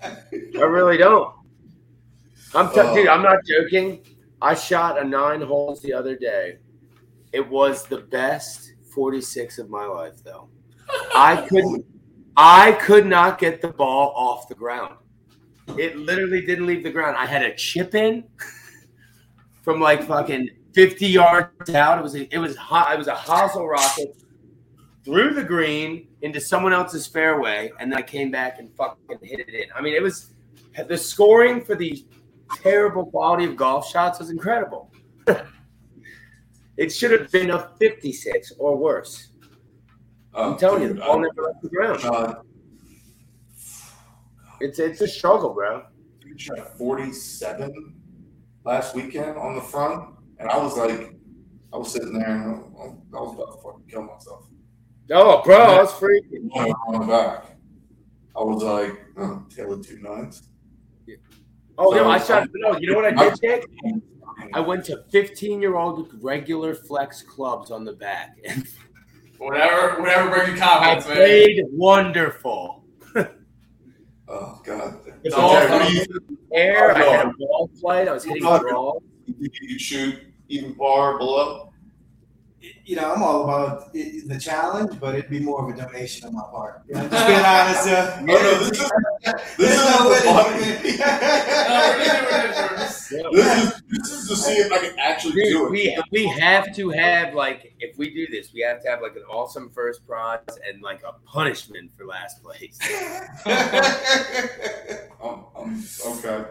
I really don't. I'm t- Oh. dude. I'm oh. not joking. I shot a nine holes the other day. It was the best 46 of my life, though. I couldn't. I could not get the ball off the ground. It literally didn't leave the ground. I had a chip in from like fucking 50 yards out. It was a, it was hot. It was a hosel rocket through the green into someone else's fairway, and then I came back and fucking hit it in. I mean, it was the scoring for the terrible quality of golf shots was incredible. it should have been a 56 or worse. Oh, I'm Oh, telling you, dude, the ball I- never left the ground. Sean, It's it's a struggle, bro. you shot 47 last weekend on the front, and I was like, I was sitting there and I I was about to fucking kill myself. Oh, bro, I was freaking. On the back, I was like, oh, tail of two nines. Oh no, I shot. No, you know what I did, Jake? I went to 15 year old regular flex clubs on the back, and whatever, whatever brings you I confidence, man. played wonderful. Oh God! It's all Jack, from what do you air. I had a oh, ball flight. I was oh, hitting Oh, draw. think you could shoot even par below? You know, I'm all about i- the challenge, but it'd be more of a donation on my part. You know, just being honest. Uh, No, no, this is this There's is no the way to fun. do it. No, we're doing it first. Yeah. This is this is to see if I can actually do it. we we have to have like if we do this, we have to have like an awesome first prize and like a punishment for last place. Um, um, okay.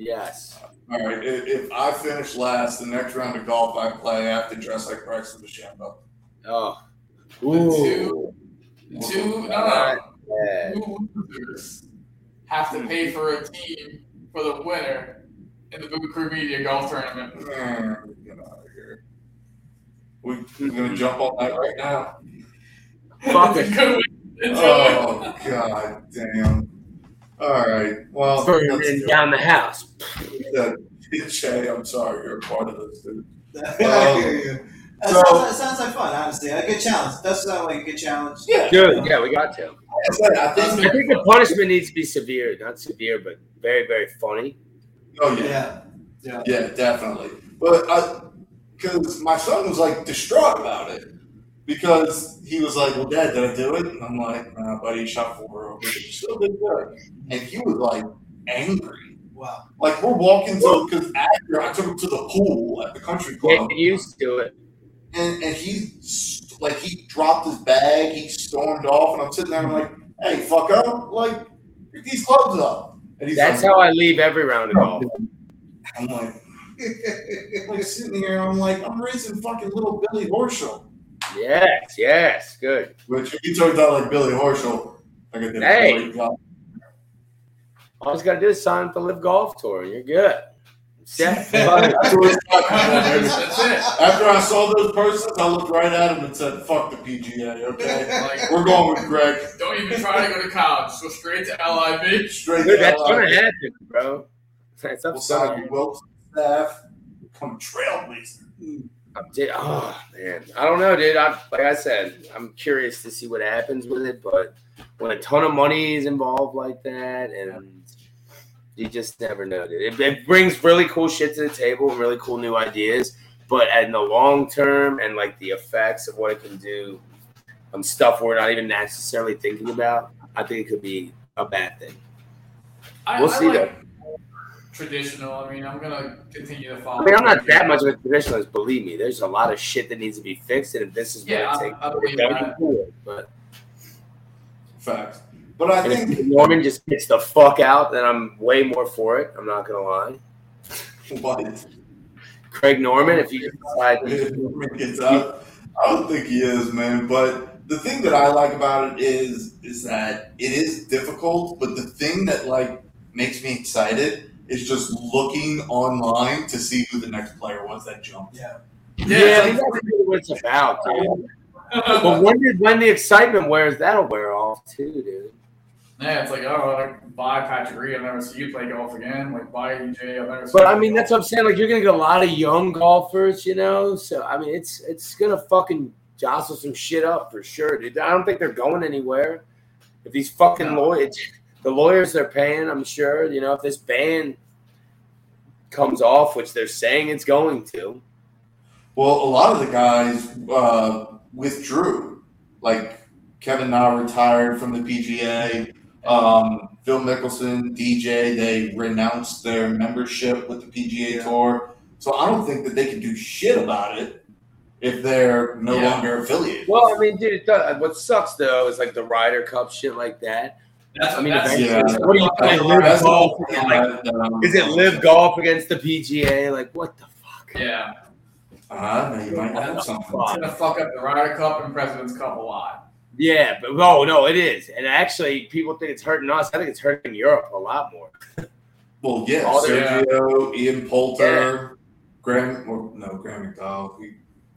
Yes. All right. If, if I finish last, the next round of golf I play, I have to dress like Braxton DeChambeau. Oh. two- Two, no, no, Yeah. two losers have to pay for a team for the winner in the Boot Crew Media Golf Tournament. Man, get out of here. We, we're gonna jump on that right now. Fuck it. Oh God damn. All right. Well, Burning let's do down the house. it. Jay, I'm sorry you're a part of this, dude. I hear um, you. That So- sounds, that sounds like fun, honestly. A good challenge. Does sound like a good challenge. Yeah. Good. Yeah, we got to. I said, I I think. think the punishment needs to be severe, not severe, but very, very funny. Oh yeah. Yeah. Yeah, definitely. But I, because my son was like distraught about it because he was like, "Well, Dad, did I do it?" And I'm like, "Nah, buddy, you shot four over. You still did good." And he was like angry. Wow. Like we're walking to because after I took him to the pool at the country club, Get used to it. and, and he like he dropped his bag, he stormed off, and I'm sitting there, I'm like, "Hey, fuck up! Like, pick these clubs up." And he's That's like, how I leave every round of golf. I'm like, I'm like sitting here, I'm like, I'm raising fucking little Billy Horschel. Yes, yes, good. Which he you talked out like Billy Horschel, like I did Hey. a great job. All you gotta do is sign up for LIV Golf Tour, and you're good. Yeah. That's what it's talking about, baby. That's it. After I saw those persons, I looked right at him and said, "Fuck the PGA, okay? Like, We're going with Greg don't even try to go to college. Just go straight to LIV. straight Dude, to that's LA. gonna happen, bro. That's We'll up sign gonna you, Wilson. staff, become trailblazer. I'm di- oh man, I don't know, dude. I like I said, I'm curious to see what happens with it, but when a ton of money is involved like that, and you just never know, dude. It, it brings really cool shit to the table and really cool new ideas, but in the long term and like the effects of what it can do on stuff we're not even necessarily thinking about, I think it could be a bad thing. I, We'll I see, like Traditional. I mean, I'm gonna continue to follow. I mean, I'm not that much of a traditionalist. Believe me, there's a lot of shit that needs to be fixed, and if this is Yeah, what I- it takes, I believe that. it. But Facts. But I And think if Norman just gets the fuck out, then I'm way more for it. I'm not gonna lie. what Greg Norman, if you decide, gets out. I don't think he is, man. But the thing that I like about it is is that it is difficult, but the thing that like makes me excited is just looking online to see who the next player was that jumped. Yeah. yeah, Yeah, I think that's really what it's about, dude. But when did when the excitement wears, that'll wear off too, dude. Yeah, it's like oh, like buy Patrick Reed. I'll never see you play golf again. Like buy DJ. I'll never. See But you I play mean, that's what I'm saying. Like, you're gonna get a lot of young golfers, you know. So I mean, it's it's gonna fucking jostle some shit up for sure, dude. I don't think they're going anywhere. If these fucking No. lawyers, the lawyers they're paying, I'm sure, you know, if this ban comes off, which they're saying it's going to, Well, a lot of the guys uh, withdrew. Like Kevin Na retired from the PGA. Um, Phil Mickelson, DJ, they renounced their membership with the PGA Yeah. Tour. So I don't think that they can do shit about it if they're no Yeah. longer affiliated. well, I mean, dude, it what sucks though is like the Ryder Cup shit like that. That's, I mean, that's, yeah. what do you think? LIV That's golf, whole thing like, um, is it LIV golf against the PGA? Like, what the fuck? yeah. Uh, no, you might have something. It's gonna fuck up the Ryder Cup and President's Cup a lot. Yeah, but oh no, it is, and actually, people think it's hurting us. I think it's hurting Europe a lot more. Well, yeah, All Sergio, Ian Poulter, Graeme, well, no, Graeme McDowell. We,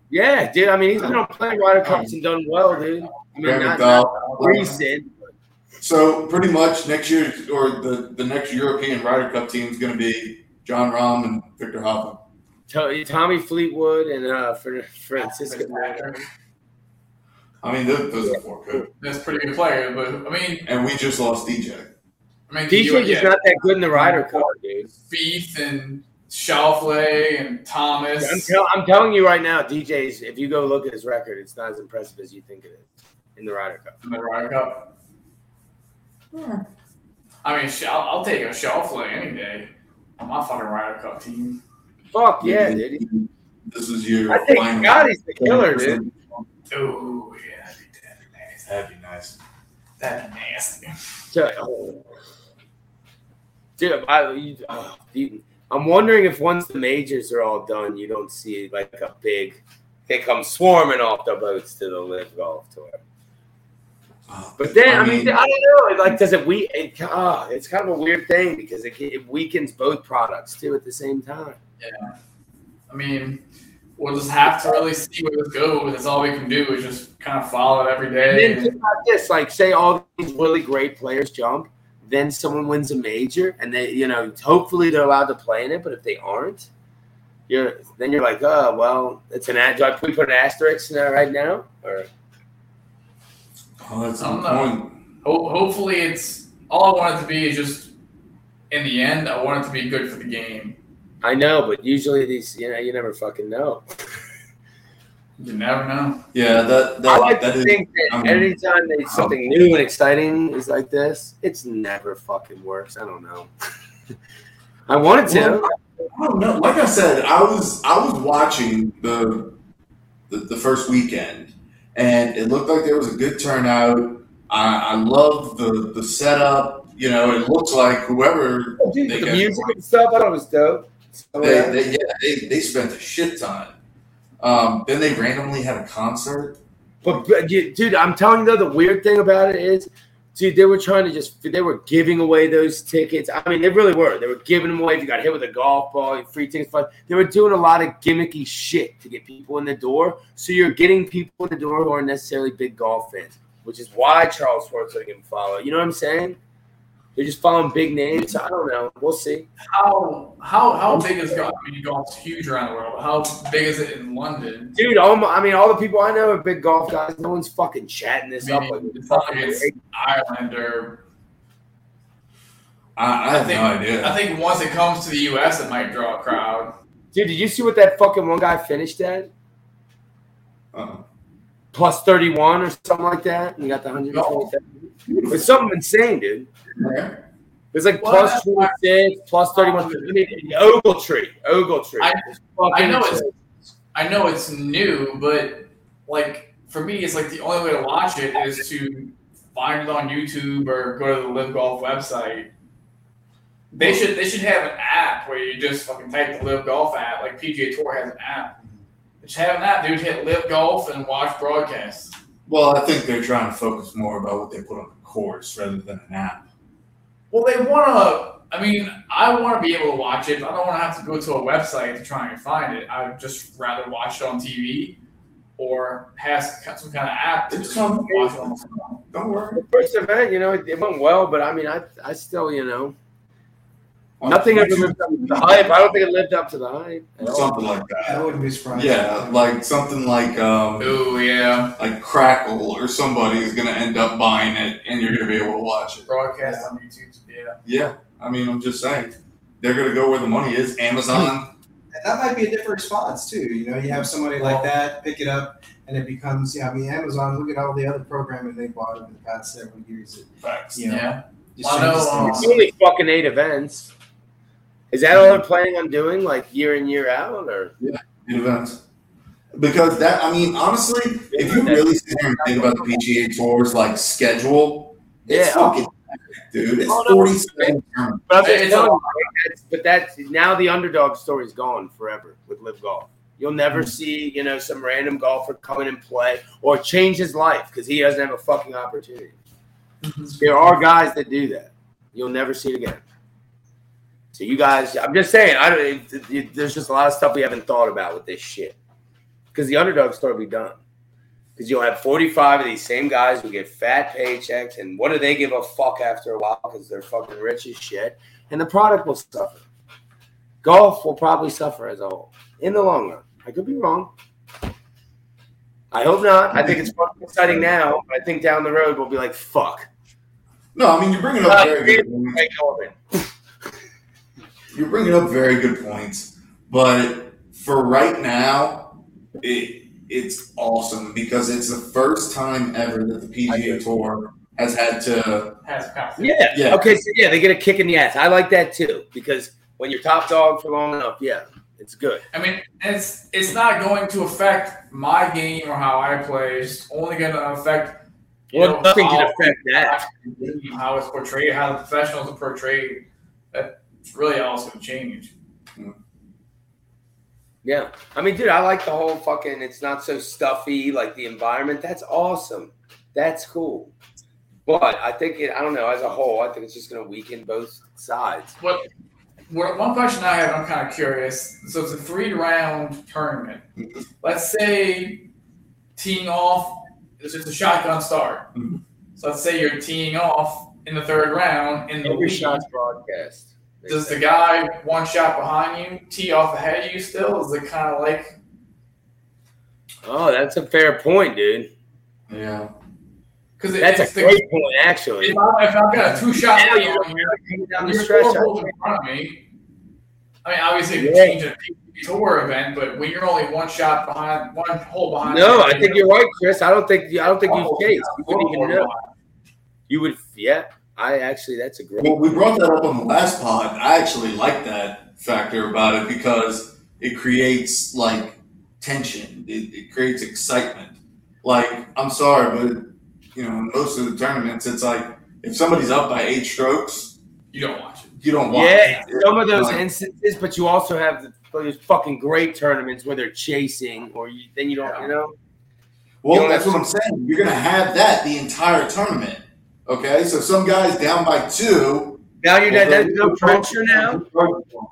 Yeah, dude. I mean, he's been on playing Ryder Cups and done well, dude. I mean, Graeme not, not recent. So pretty much next year, or the, the next European Ryder Cup team is going to be Jon Rahm and Viktor. To- Tommy Fleetwood and uh, Francesco. I mean, those, those are four good. That's pretty good player, but I mean, And we just lost DJ. I mean, DJ you, is not that good in the Ryder Cup, dude. Spieth and Schauffele and Thomas. I'm, tell- I'm telling you right now, DJ's. If you go look at his record, it's not as impressive as you think it is in the Ryder Cup. in the Ryder Cup. Hmm. I mean, I'll, I'll take a Schauffele any day on my fucking Ryder Cup team. Fuck yeah, dude. This is your I think final. Scotty's the killer, dude. Oh yeah, that'd be, that'd be nasty. That'd be nice. That'd be nasty. Oh. Dude, I, you, oh, you- I'm wondering if once the majors are all done, you don't see like a big. They come swarming off the boats to the LIV golf tour. Oh, But then, I I mean, mean- I don't know. Like, does it we? It, ah, it's kind of a weird thing because it, it weakens both products too at the same time. Yeah, I mean, we'll just have to really see where this goes. That's all we can do is just kind of follow it every day. And day. then think about this: like, say all these really great players jump, then someone wins a major, and they, you know, hopefully they're allowed to play in it. But if they aren't, you're then you're like, oh well, it's an ad. Do I put an asterisk in there right now? Or Oh, that's I don't a know. point. Ho- hopefully, it's all I want it to be is just. In the end, I want it to be good for the game. I know, but usually these, you know, you never fucking know. You never know. Yeah, that I that, like that to is. think that I anytime that something new and exciting is like this, it's never fucking works. I don't know. I wanted to. I don't know. Like I said, I was I was watching the, the the first weekend, and it looked like there was a good turnout. I, I love the the setup. You know, it looks like whoever oh, Dude, they the music and stuff, I thought it was dope. So, they, yeah. they, yeah, they, they spent a shit ton. Um, then they randomly had a concert. But, but you- dude, I'm telling you though, the weird thing about it is, dude, they were trying to just they were giving away those tickets. I mean, they really were. They were giving them away. If you got hit with a golf ball, you free tickets. But they were doing a lot of gimmicky shit to get people in the door. So you're getting people in the door who aren't necessarily big golf fans, which is why Charl Schwartzel didn't follow. You know what I'm saying? They're just following big names. I don't know. We'll see. How how how big is golf? I mean, golf's huge around the world. How big is it in London? Dude, all my, I mean, all the people I know are big golf guys. No one's fucking chatting this I up. mean, Like, it's not like it's Ireland or I, I I have think no idea. I think once it comes to the U.S., it might draw a crowd. dude, did you see what that fucking one guy finished at? Uh-uh. Plus 31 or something like that? And he got the 127. It's something insane, dude. Okay. It's like Well, plus that's 26, plus 31. I mean, Ogletree. Ogletree. I- I know it's. I know it's new, but like for me, it's like the only way to watch it is to find it on YouTube or go to the LIV Golf website. They should they should have an app where you just fucking type the LIV Golf app, like PGA Tour has an app. They should have an app, dude. Hit LIV Golf and watch broadcasts. Well, I think they're trying to focus more about what they put on the course rather than an app. Well, they want to. I mean, I want to be able to watch it. I don't want to have to go to a website to try and find it. I'd just rather watch it on TV or have some kind of app to It's just watch it on the phone. Don't worry. First event, you know, it, it went well, but I mean, I, I still, you know, nothing ever lived up to the hype. I don't think it lived up to the hype. at. Something like I that. wouldn't be surprised. Yeah, like something like um, Ooh, yeah. like Crackle or somebody is gonna end up buying it, and you're gonna be able to watch it. Broadcast on YouTube. Yeah. Yeah, I mean, I'm just saying, they're gonna go where the money is. Amazon. And that might be a different response too. You know, you have somebody like that pick it up, and it becomes. Yeah, I mean, Amazon. Look at all the other programming they bought over the past several years. It, Facts. you know, Yeah. just I know, changes um, things. It's only fucking eight events. Is that all they're planning on doing, like year in, year out? Or Eight events. Because that, I mean, honestly, if you really sit here and think about the PGA Tour's like schedule, it's Yeah. fucking, dude, it's Oh, no. 47. But It's a- telling you, right, that's, but that's now the underdog story's gone forever with LIV Golf. You'll never mm-hmm. see, you know, some random golfer come in and play or change his life because he doesn't have a fucking opportunity. Mm-hmm. There are guys that do that. You'll never see it again. So you guys, I'm just saying, I don't. It, it, there's just a lot of stuff we haven't thought about with this shit because the underdog story will be done. Because you'll have 45 of these same guys who get fat paychecks, and what do they give a fuck after a while? Because they're fucking rich as shit, and the product will suffer. Golf will probably suffer as a whole in the long run. I could be wrong. I hope not. I think it's fucking exciting now. but I think down the road we'll be like, fuck. No, I mean, you're bringing up Uh, very good points. Hey, Corbin. You're bringing up very good points, but for right now, it it's awesome because it's the first time ever that the PGA Tour has had to. Has. Yeah. Yeah. Okay. So yeah, they get a kick in the ass. I like that too because when you're top dog for long enough, yeah, it's good. I mean, it's it's not going to affect my game or how I play. It's only going to affect you Well, know, nothing can how- affect that. how it's portrayed, how the professionals are portrayed. That's really all it's going to change. Yeah. I mean, dude, I like the whole fucking. It's not so stuffy. Like the environment. That's awesome. That's cool. But I think it. I don't know. As a whole, I think it's just going to weaken both sides. What, what one question I have, I'm kind of curious. So it's a three round tournament. Let's say teeing off is just a shotgun start. Mhm. So let's say you're teeing off in the third round in the Every lead. shot's broadcast. Does the guy one shot behind you tee off ahead of you still? Is it kind of like Oh, that's a fair point, dude. Yeah. because That's a the, great point, actually. if, I, I've got a two shot lead you're on you, down the stretch. I in front of me. I mean, obviously, Yeah. change a tour event, but when you're only one shot behind, one hole behind. No, I think you're right, Chris. I don't think I don't think you Oh, chased. You wouldn't even oh, know. behind. You would, yeah. I actually, that's a great. Well, we brought that up on the last pod. I actually like that factor about it because it creates like tension. It, it creates excitement. Like, I'm sorry, but you know, most of the tournaments, it's like if somebody's up by eight strokes, You don't watch it. you don't watch. Yeah, it. some of those Like, instances, but you also have the, those fucking great tournaments where they're chasing, or you, then you don't, you know. Well, You that's what I'm saying. You're gonna have that the entire tournament. Okay, so some guys down by two. Now you're well, there's no pressure now.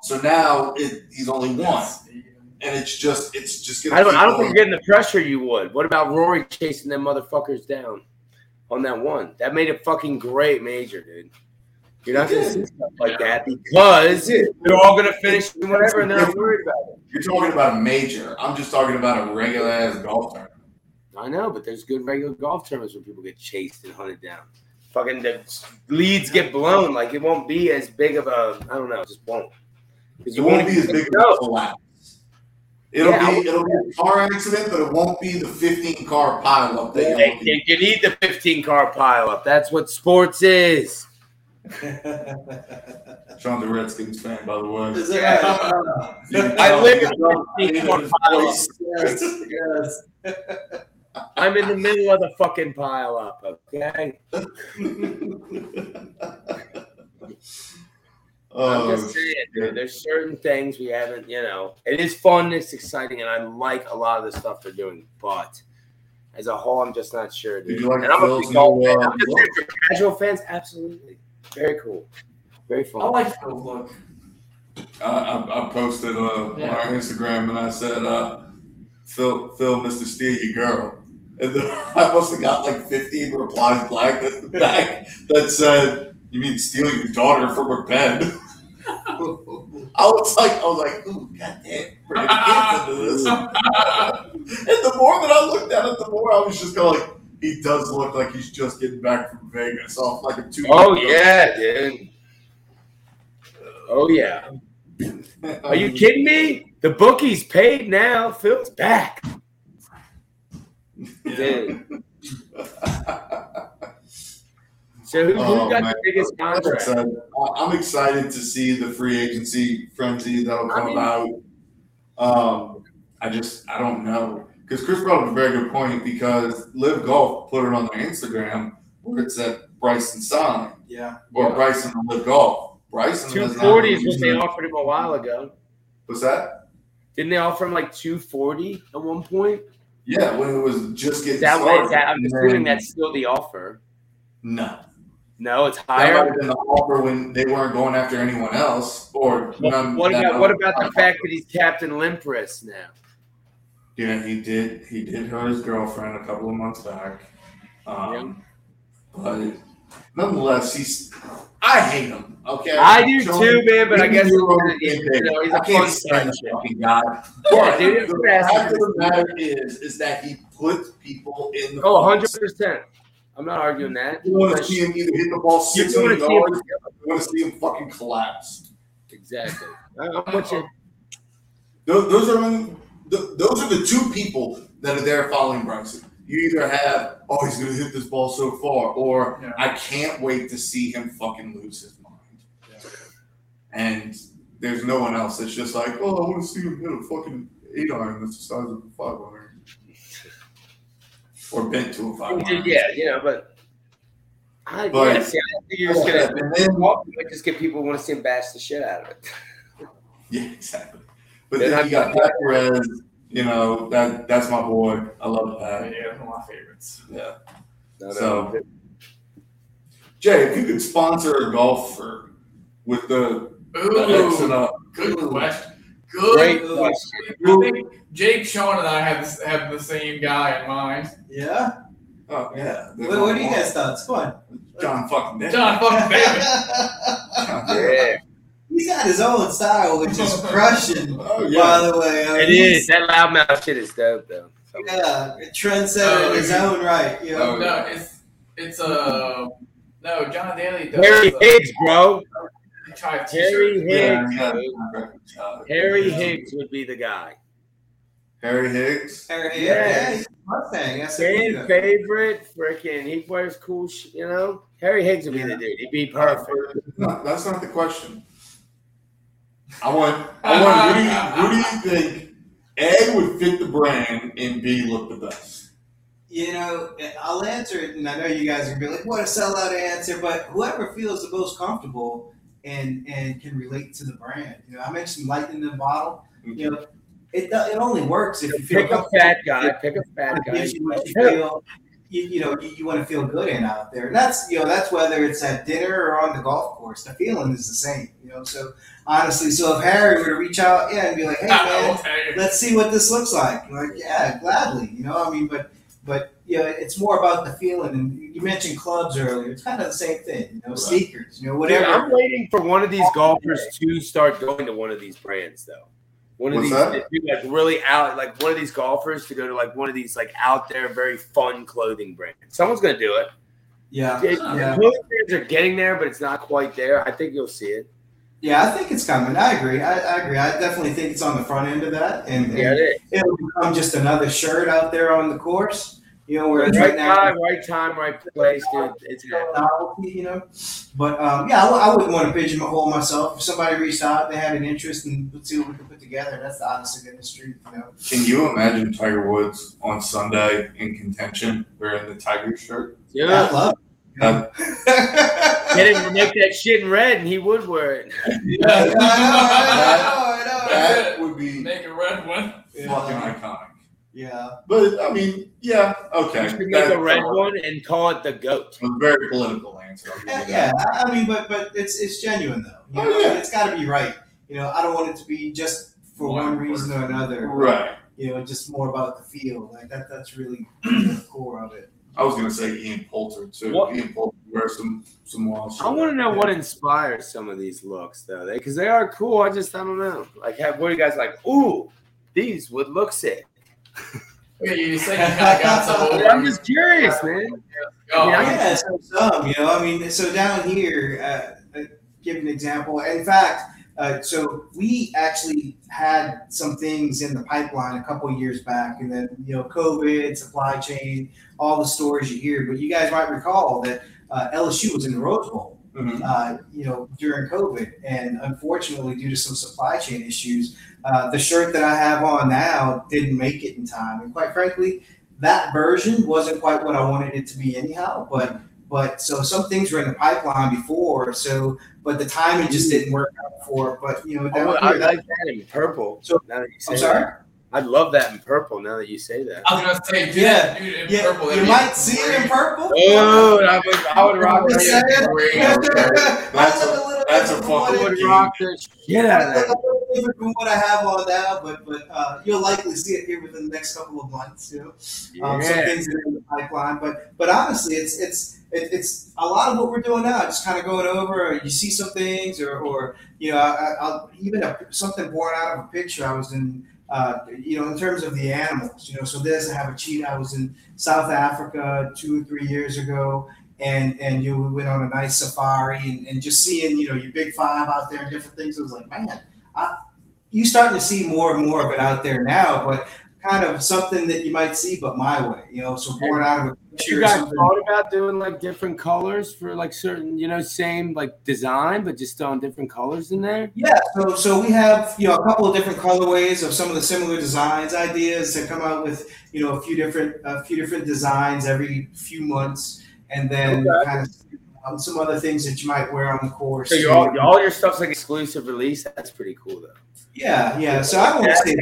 So now it, he's only one, and it's just it's just gonna. I don't. I don't think you're getting the pressure you would. What about Rory chasing them motherfuckers down on that one? That made a fucking great major, dude. You're not going to see stuff like that because they're all going to finish whatever, and they're not worried about it. You're talking about a major. I'm just talking about a regular ass golf tournament. I know, but there's good regular golf tournaments where people get chased and hunted down. Fucking the leads get blown. Like it won't be as big of a. I don't know. Just won't. Because It won't be as big of No. a collapse. It'll Yeah, I be it'll be a car accident, but it won't be the 15 car pileup that You, you're you- you need the 15 car pileup. That's what sports is. Sean the Redskins fan, by the way. Is it- uh, I live in I 15 car pileup. yes, yes. I'm in the middle of the fucking pileup. Okay. I'm Oh, just saying, dude. There's certain things we haven't, you know. It is fun, it's exciting, and I like a lot of the stuff they're doing. But as a whole, I'm just not sure, dude. You like and I'm a big golf fan. uh, I'm just saying for casual fans, absolutely. Very cool. Very fun. I like Phil's look. I, I, I posted uh, Yeah. on our Instagram and I said, uh, Phil, Phil, Mr. Steal Your Girl. And then I must have got like 15 replies back, back that said, You mean stealing your daughter from her bed? I was like, I was like, ooh, goddamn, bring kids into this. and the more that I looked at it, the more I was just going like, he does look like he's just getting back from Vegas off like a two. oh, yeah, dude. Oh, yeah. Are you kidding me? The bookie's paid now. Phil's back. Dude. So who, who Oh, got man. the biggest Like I contract? said, I- I'm excited to see the free agency frenzy that'll I come mean- about. Um, I just I don't know because Chris brought up a very good point because LIV Golf put it on their Instagram where it said Bryson signed Yeah. or Yeah. Bryson to LIV Golf. Bryson Two has is what they offered him a while ago. What's that? Didn't they offer him like two forty at one point? Yeah, when it was just getting That started. that, I'm assuming that's still the offer. no. No, it's That might higher. have been the offer when they weren't going after anyone else, or none. What about what about the fact that he's Captain Limpris now? Yeah, he did. He did hurt his girlfriend a couple of months back. Um, But nonetheless, he's. I hate him. Okay, I do Sean, too, man. But I guess do your own he's, thing, you know, he's I a can't stand the fucking guy. But dude, the fact of the matter is, is that he puts people in the. Oh, box. 100 percent. I'm not arguing that. You want to see him either hit the ball You six want hundred to see him yards. You want to see him fucking collapse. exactly. I'm with you. Those, those are those are the two people that are there following Bryson. You either have, oh, he's gonna hit this ball so far, or Yeah. I can't wait to see him fucking lose his mind. And there's no one else that's just like, oh, I want to see him hit a fucking eight iron that's the size of a five iron, or bent to a five iron. Yeah, you know, but I But- yeah, I think you're just gonna And then- you might just get people who want to see him bash the shit out of it. Yeah, exactly. But They're then not you got Pat Perez. You know that that's my boy. I love that. Yeah, one of my favorites. Yeah. No, So- Jay, if you could sponsor a golfer with the, the X and Ooh, up, good question. Good. Great question. question. I think Jake, Sean, and I have have the same guy in mind. Yeah. oh yeah, What, what do you guys thoughts? Come on. John fucking Davis. John fucking Davis. Yeah, He's got his own style, which is crushing. Oh yeah. By the way, I mean, it is. That loudmouth shit is dope, though. So- Yeah, a trendsetter in his own right. You know, Oh, No, it's it's uh no John Daly does. Harry uh, Higgs, bro. He Harry Yeah, Higgs. yeah. Harry Higgs would be the guy. Harry Higgs. Harry, Yeah. yeah, he's Mustang. Fan favorite, freaking. He wears cool, sh- you know. Harry Higgs would be the dude. He'd be perfect. No, that's not the question. I want. I want. Who do, you, who do you think A would fit the brand and B look the best? You know, I'll answer it, and I know you guys are gonna be like, "What a sellout answer!" But whoever feels the most comfortable and and can relate to the brand. You know, I mentioned lightning in the bottle. Mm-hmm. You know, it it only works if you feel Pick a fat guy. Pick a fat guy. you what you feel. You, you know, you, you want to feel good in out there. And that's you know that's whether it's at dinner or on the golf course. The feeling is the same. You know, so honestly, so if Harry were to reach out, yeah, and be like, "Hey, man, okay. let's see what this looks like. Like, yeah, gladly, you know. I mean, but but yeah, it's more about the feeling. And you mentioned clubs earlier; it's kind of the same thing. You know, Right. sneakers. You know, Dude, whatever. I'm waiting for one of these golfers to start going to one of these brands, though. One of What's these that? like really out, like one of these golfers to go to like one of these like out there, very fun clothing brands. Someone's gonna do it. yeah, It- yeah. Clothing brands are getting there, but it's not quite there. I think you'll see it. Yeah, I think it's coming. I agree. I, I agree. I definitely think it's on the front end of that, and, and Yeah, it is. it'll become just another shirt out there on the course. You know, where it's Right right now time, right time, right place, dude. It's happening. novelty, you know. But um, yeah, I, w- I wouldn't want to pigeonhole myself. If somebody reached out, they had an interest, and let's see what we can put together. That's the honest to goodness truth, you know. Can you imagine Tiger Woods on Sunday in contention wearing the Tiger shirt? I Yeah. love. Uh, it. Get him to make that shit in red, and he would wear it. I know, I know, I know, I know. That would be Make a red one. fucking Yeah. iconic. Yeah. But I mean, yeah, okay. You should make That- a red one and call it the goat. It a very political answer. I'll give you Yeah, yeah. I I mean, but but it's it's genuine though. You Oh, know, yeah. it's got to be right. You know, I don't want it to be just for One one reason or another. Right. You know, just more about the feel. Like that. That's really the core of it. I was gonna say Ian Poulter too. What- Ian Poulter wears some some wild shit. I want to know what inspires some of these looks, though, because they, are cool. I just I don't know. Like, have what are you guys like? Ooh, these would look sick. Yeah, you said you kind of got some over. I'm just curious, man. Oh, Yeah, I Yeah, so some, you know, I mean, so down here, uh, uh, give an example. In fact, uh, so we actually had some things in the pipeline a couple of years back, and then you know, COVID, supply chain, all the stories you hear. But you guys might recall that uh, LSU was in the Rose Bowl, Mhm. uh, you know, during COVID, and unfortunately, due to some supply chain issues, uh, the shirt that I have on now didn't make it in time. And quite frankly, that version wasn't quite what I wanted it to be anyhow. But but so some things were in the pipeline before. So but the timing just didn't work out for. it. But you know, I, down I here, like that in purple. So- now that you say I'm sorry. that. I'd love that in purple. Now that you say that. I was gonna say, do Yeah, dude, in Yeah, purple. you that'd might see it in purple. Oh, I would, I would rock that. saying. Great. That's a- that's a different from fucking what I would rock the shit out of That's that. From what I have on now, but but uh, you'll likely see it here within the next couple of months. You know, um, some things are in the pipeline. But but honestly, it's it's it, it's a lot of what we're doing now. Just kind of going over. You see some things, or or you know, I, I'll even a, something born out of a picture. I was in. Uh, you know, in terms of the animals, you know, so this I have a cheetah. I was in South Africa two or three years ago, and and you know, we went on a nice safari and, and just seeing you know your big five out there and different things. It was like, man, I, you starting to see more and more of it out there now, but kind of something that you might see, but my way, you know. So born out of a picture, You guys thought about doing like different colors for like certain, you know, same like design, but just throwing different colors in there? Yeah, so so we have you know a couple of different colorways of some of the similar designs ideas to come out with you know a few different a few different designs every few months, and then Okay. kind of um, some other things that you might wear on the course. So you're all, all your stuff's like exclusive release. That's pretty cool though. Yeah, yeah. So I don't want to say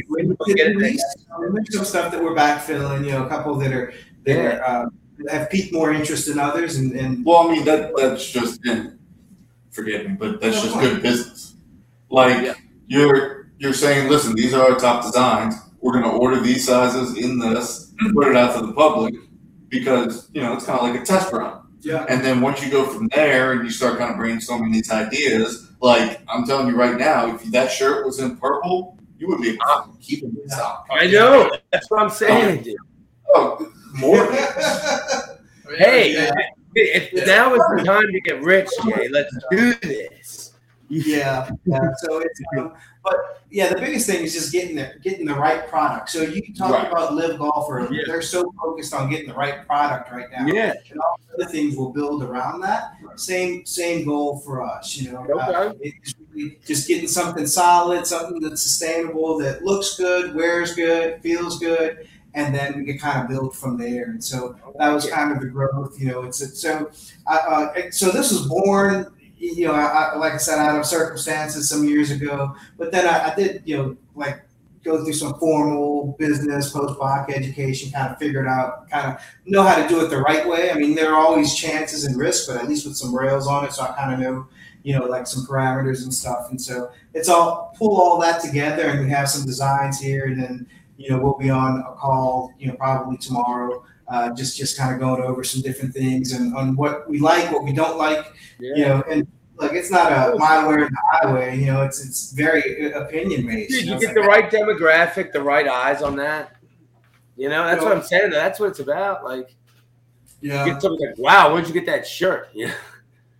Get release. Um, There's some stuff that we're backfilling. You know, a couple that are that are, uh, that have piqued more interest than others, and, and Well, I mean that that's just in forgive me, but that's just good business. Like Yeah. you're you're saying, listen, these are our top designs. We're gonna order these sizes in this, put it out to the public because you know it's kind of like a test run. Yeah, And then once you go from there and you start kind of brainstorming these ideas, like I'm telling you right now, if that shirt was in purple, you wouldn't be able to keep it in stock. I know. That's what I'm saying, dude. Oh, more. Hey, Yeah. if, if now is the time to get rich, Jay. Let's do this. yeah, yeah. So it's, um, but yeah, the biggest thing is just getting the getting the right product. So you talk Right. about live golfer; Yeah. they're so focused on getting the right product right now. Yeah. and all the other things will build around that. Right. Same same goal for us, you know. Okay. Uh, really just getting something solid, something that's sustainable, that looks good, wears good, feels good, and then we can kind of build from there. And so that was kind of the growth, you know. It's, it's so uh, so this was born, you know, I, I, like I said, out of circumstances some years ago. But then I, I did, you know, like go through some formal business post-bac education, kind of figured out, kind of know how to do it the right way. I mean, there are always chances and risks, but at least with some rails on it, so I kind of know, you know, like some parameters and stuff. And so it's all pull all that together, and we have some designs here, and then you know we'll be on a call, you know, probably tomorrow uh, just just kind of going over some different things and on what we like, what we don't like, Yeah. you know, and like it's not a my way or the highway, you know, it's it's very opinion based. Dude, know, you get the like, right demographic, the right eyes on that. You know, that's what I'm saying. That's what it's about. Like, yeah, get something like, "Wow, where'd you get that shirt?"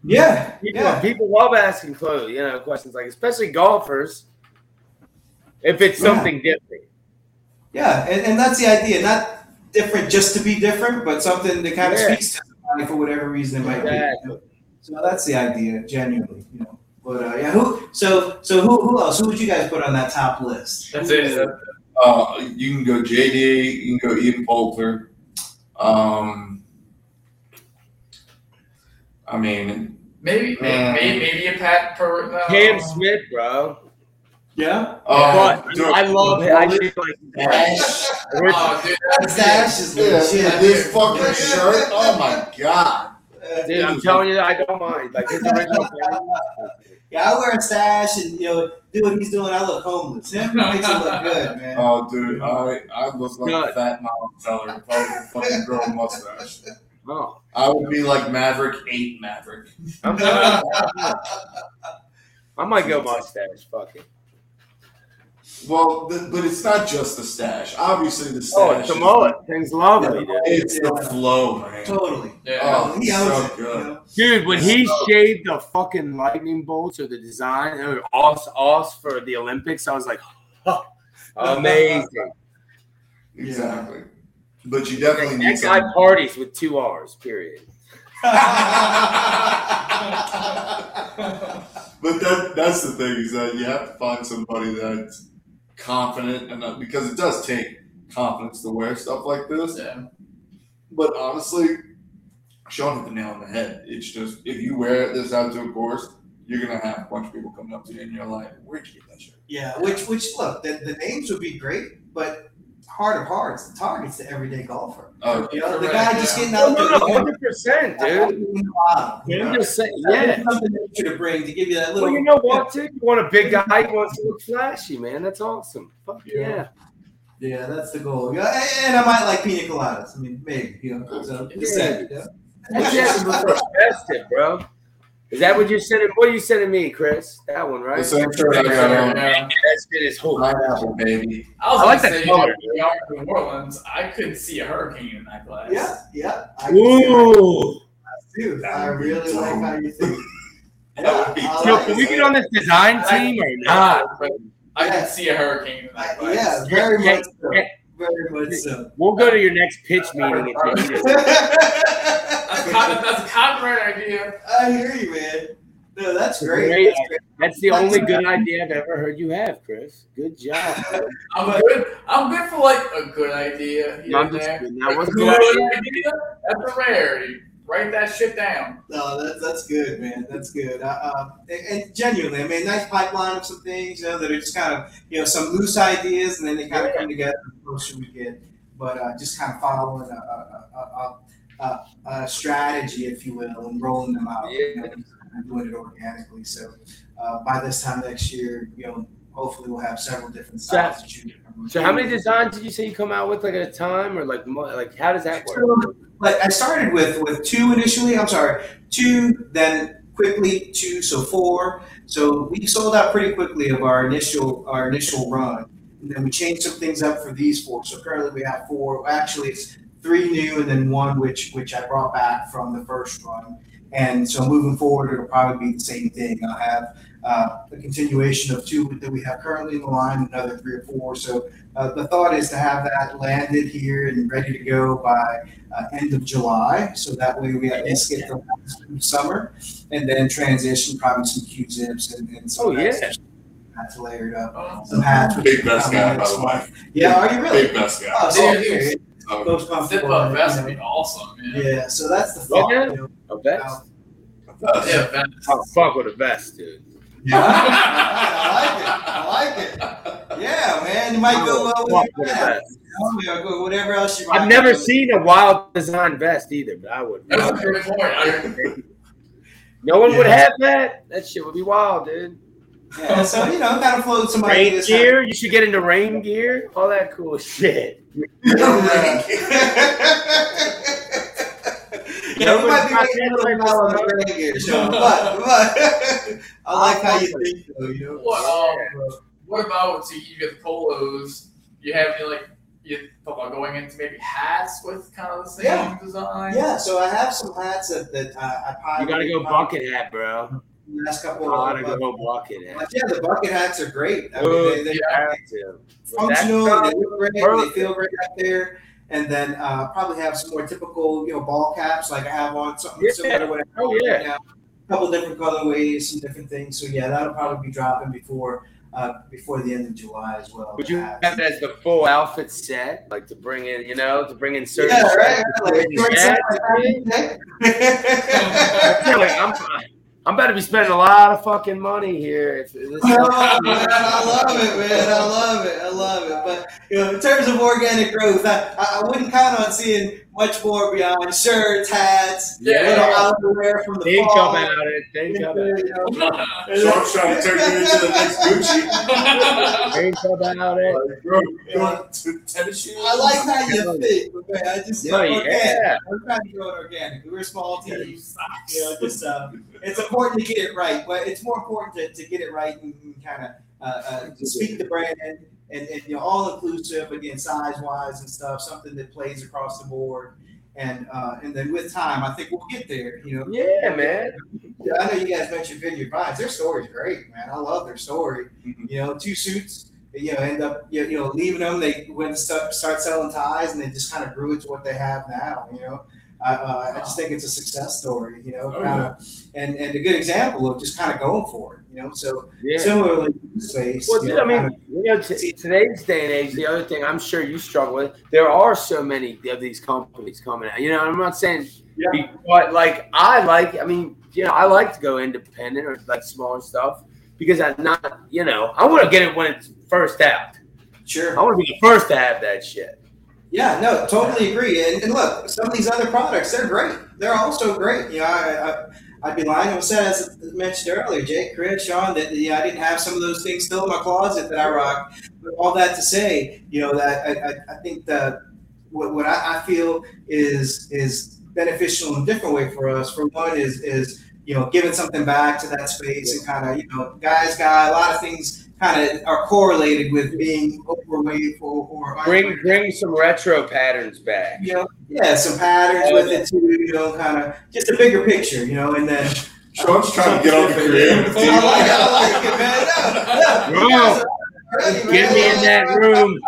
You know, yeah, people, yeah. people love asking clothes. You know, questions like, especially golfers. If it's Yeah. something different, Yeah, and, and that's the idea. Not different just to be different, but something that kind of Yeah. speaks to somebody for whatever reason it might be. So that's the idea, genuinely, you know. But uh, yeah, who? So so who? Who else? Who would you guys put on that top list? That's it. Uh, you can go JD. You can go Ian Poulter. Um, I mean, Maybe, Uh, maybe, maybe a Pat per. No. Cam Smith, bro. Yeah, uh, but dude, I love it. I just like Dash. Oh, dude, that stash is Yeah, legit. this fucking shirt. Oh my god. Dude, I'm telling you, I don't mind. Like his original. Yeah, I wear a sash and you know do what he's doing. I look homeless. Him makes it look good, man. Oh, dude, I I look like Good. a fat mom teller if I was a fucking girl a mustache. Oh, I would be like Maverick Eight Maverick. I'm I might go mustache. Fuck it. Well, the, but it's not just the stash. Obviously, the oh, stash. Oh, it's the mullet. Thing's lovely, dude. It's the flow, man. Totally. Yeah. Oh, oh he owns so it. You good. know? Dude, when he shaved the fucking lightning bolts or the design, they were os os for the Olympics. I was like, oh, amazing. Exactly. But you definitely need That guy parties with two R's. Period. but that that's the thing is that you have to find somebody that's confident enough because it does take confidence to wear stuff like this. Yeah. But honestly, Sean hit the nail on the head. It's just if you wear this out to a course, you're gonna have a bunch of people coming up to you and you're like, "Where'd you get that shirt?" Yeah, which which look, the, the names would be great, but heart of hearts, the target's the everyday golfer. Oh, You know, the Correct, guy just getting out no, there. no, hundred percent, dude. dude. I'm just saying, Yeah, yeah. something to bring to give you that little. Well, you know what, too? You want a big guy who wants to look flashy, man. That's awesome. Fuck yeah. Yeah, that's the goal. Yeah, and, and I might like pina coladas. I mean, maybe you know. So just saying. Yeah. What's that look festive, bro? Is that what you're sending? What are you sending me, Chris? That one, right? The same shirt I got on. Yeah. That uh, shit is whole. Pineapple, baby. I was I like gonna that say, color. you know, we are in New Orleans. I could see a hurricane in that glass. Yeah, yeah. I see. Ooh. Dude, That I would be really like how you think. That would be I Yo, like can we it. get on this design team or not? I Yeah. could see a hurricane in that glass. yeah, very Yeah, much so. yeah. Very much so. We'll go to your next pitch meeting and take it. That's, a con- that's a copyright idea. I hear you, man. No, that's great. Great. That's great. That's the only good idea I've ever heard you have, Chris. Good job. I'm good. I'm good for like a good idea here No, I'm just there. That was a good good idea. That's a rarity. Write that shit down. No, that's that's good, man. That's good. Uh, and, and genuinely, I mean, nice pipeline of some things, you know, that are just kind of, you know, some loose ideas, and then they kind of come together. The closer we get, but uh, just kind of following a, a, a, a, a, a strategy, if you will, and rolling them out. You know, and doing it organically. So uh, by this time next year, you know, hopefully we'll have several different styles to choose from. So how many designs did you say you come out with like at a time or like like how does that work? But I started with with two initially. I'm sorry, two, then quickly two, so four. So we sold out pretty quickly of our initial our initial run, and then we changed some things up for these four. So currently we have four. Actually, it's three new and then one which which I brought back from the first run. And so moving forward, it'll probably be the same thing. I'll have uh, a continuation of two that we have currently in the line, another three or four. So uh, the thought is to have that landed here and ready to go by uh, end of July. So that way we at least get the last summer and then transition probably some Q zips and, and some Oh, yeah. hats hats layered up. Oh. Some hats. Big best guy, by the way. Yeah, are you really? Big best guy. Oh, so Dude, okay. So, Most Zip up vest would be awesome. Yeah. Yeah, so that's the thought. Yeah. you know. A vest? best. Yeah, vest. Oh fuck with a vest, dude. Yeah, I like it. I like it. Yeah, man, you might go well with with a vest. Go whatever else you. I've never do. seen a wild design vest either, but I would. That's a good point. No one would have that. That shit would be wild, dude. Yeah, so you know, kind of float some Rain ideas. gear. You should get into rain gear. All that cool shit. Yeah, we might be making a little mile on the rain gear, Sean, but, but I like how you think, though. You know, What, um, what about so you get the polos? You have any like you thought about going into maybe hats with kind of the same Yeah. design? Yeah, so I have some hats that, that uh, I probably You gotta go bucket hat, bro. The last couple of go bucket hat. But yeah, the bucket hats are great. I mean, Oh, they, have functional, they look great, they feel great out there. And then uh, probably have some more typical, you know, ball caps like I have on something Yeah. similar to what I have Oh, yeah. A couple different colorways, some different things. So yeah, that'll probably be dropping before uh, before the end of July as well. Would you Hats. have that as the full outfit set, like to bring in, you know, to bring in certain? Yeah, right. Like. Like I'm, I'm about to be spending a lot of fucking money here. If this man, I love it, man. I love it. I love it. But you know, in terms of organic growth, I I wouldn't count on seeing much more beyond shirts, hats, Yeah. little outerwear from the think fall. about it. Think about it. You know, Sean's trying to turn you into the next Gucci. Think about it. Bro, you want to- tennis shoes? I like how you think, but man, I just Oh, organic. yeah. I'm trying to grow it organic. We're a small team. You know, just uh, it's important to get it right, but it's more important to, to get it right and, kind of uh, uh, to speak the brand and, and you know all inclusive again, size wise and stuff. Something that plays across the board, and uh, and then with time, I think we'll get there. You know, Yeah, man. I know you guys mentioned Vineyard Vines. Their story's great, man. I love their story. Mhm. You know, two suits, you know, end up you know leaving them. They went to start, start selling ties, and they just kind of grew into what they have now. You know, I, uh, I just think it's a success story. You know, Oh, kind of, and and a good example of just kind of going for it. You know, so Yeah. similarly, space. Well, you know, I mean, you know, t- today's day and age, the other thing I'm sure you struggle with, there are so many of these companies coming out. You know, I'm not saying, Yeah. but like, I like, I mean, you know, I like to go independent or like smaller stuff because I'm not, you know, I want to get it when it's first out. sure. I want to be the first to have that shit. Yeah, no, totally agree. And, and look, some of these other products, they're great. They're also great. You know, I, I, I'd be lying if I said, as mentioned earlier, Jake, Chris, Sean, that yeah, I didn't have some of those things still in my closet that I rock. But all that to say, you know, that I, I, I think that what, what I, I feel is is beneficial in a different way for us. For one, is is you know giving something back to that space and kind of you know guys got a lot of things kind of are correlated with being overweight or, or Bring bring some retro patterns back. you know, yeah, some patterns with it too, you know, kind of just a bigger picture, you know, and then Sean's trying to get on the creative I team. like I like it, man. No, Bro, you guys man. Get me in that room.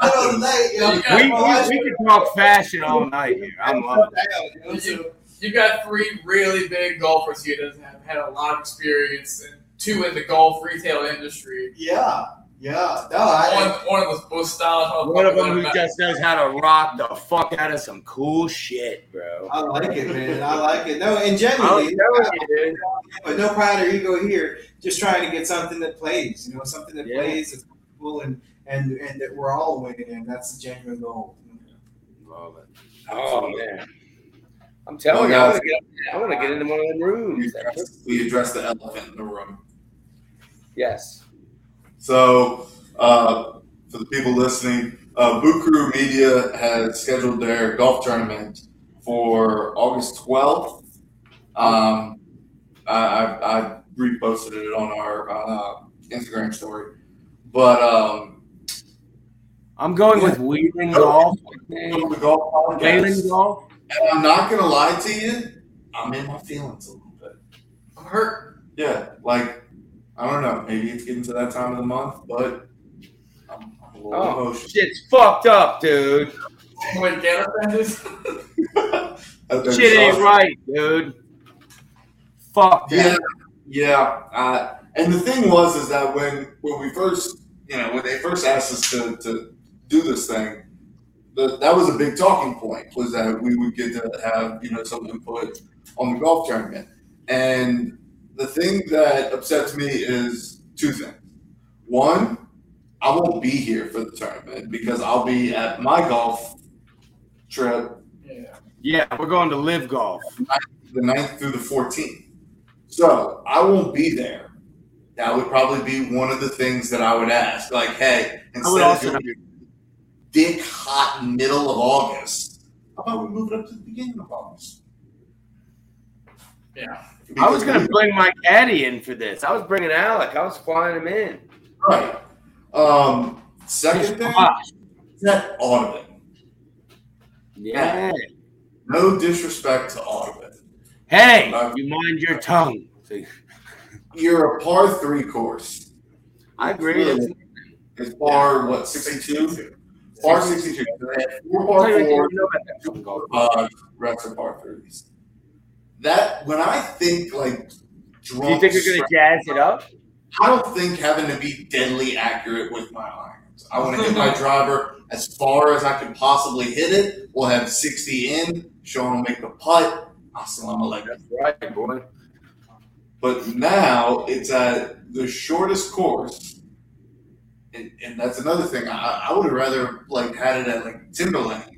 I don't like, you We, we, we can talk fashion all night here. I'm loving it. you know, you, you got three really big golfers here that have had a lot of experience and two in the golf retail industry. Yeah, yeah. No, I, One, one of the most stylish. One of them who just knows how to rock the fuck out of some cool shit, bro. I like it, man. I like it. No, and I'm genuinely, telling you, dude. but no pride or ego here. Just trying to get something that plays, you know, something that Yeah. plays that's cool and and and that we're all winning in. That's the genuine goal. Love it. Oh, oh man, I'm telling oh, you, I want to get, I want to get into one of them We rooms. we address the elephant in the room. Yes. So, uh, for the people listening, uh, Buku Media has scheduled their golf tournament for August 12th. Um, I, I, I reposted it on our uh, Instagram story. But um, I'm going with Wheeling Golf. The golf Wheeling Golf. and I'm not going to lie to you, I'm in my feelings a little bit. I'm hurt. Yeah, like, I don't know, maybe it's getting to that time of the month, but I'm, I'm a little Oh, emotional. shit's fucked up, dude. Wait, get offended? Okay, Shit ain't right, dude. Fuck Yeah, yeah. Uh, and the thing was, is that when when we first, you know, when they first asked us to, to do this thing, the, that was a big talking point. Was that we would get to have you know some input on the golf tournament. And the thing that upsets me is two things. One, I won't be here for the tournament because I'll be at my golf trip Yeah. Yeah, we're going to live golf. the 9th through the 14th. So I won't be there. that would probably be one of the things that I would ask. Like, hey, I instead would of also. doing dick hot middle of August, how about we move it up to the beginning of August? Yeah. I was gonna bring my caddy in for this. I was bringing Alec. I was flying him in. right. Um, second thing, that Audubon. Yeah. No disrespect to Audubon. Hey, you mind your tongue. You're a par three course. I agree. It's, It's par what sixty two? Par sixty two. Four par Tell you what, four. you know about that fucking golf. uh, rest of par threes. That when I think like drunk, Do you think you're gonna jazz it up? I don't think having to be deadly accurate with my irons. I want to hit my driver as far as I can possibly hit it. We'll have sixty in. Sean will make the putt. Assalamu alaikum. That's right, boy. But now it's at the shortest course. And, and that's another thing. I, I would have rather like had it at like Timberlane.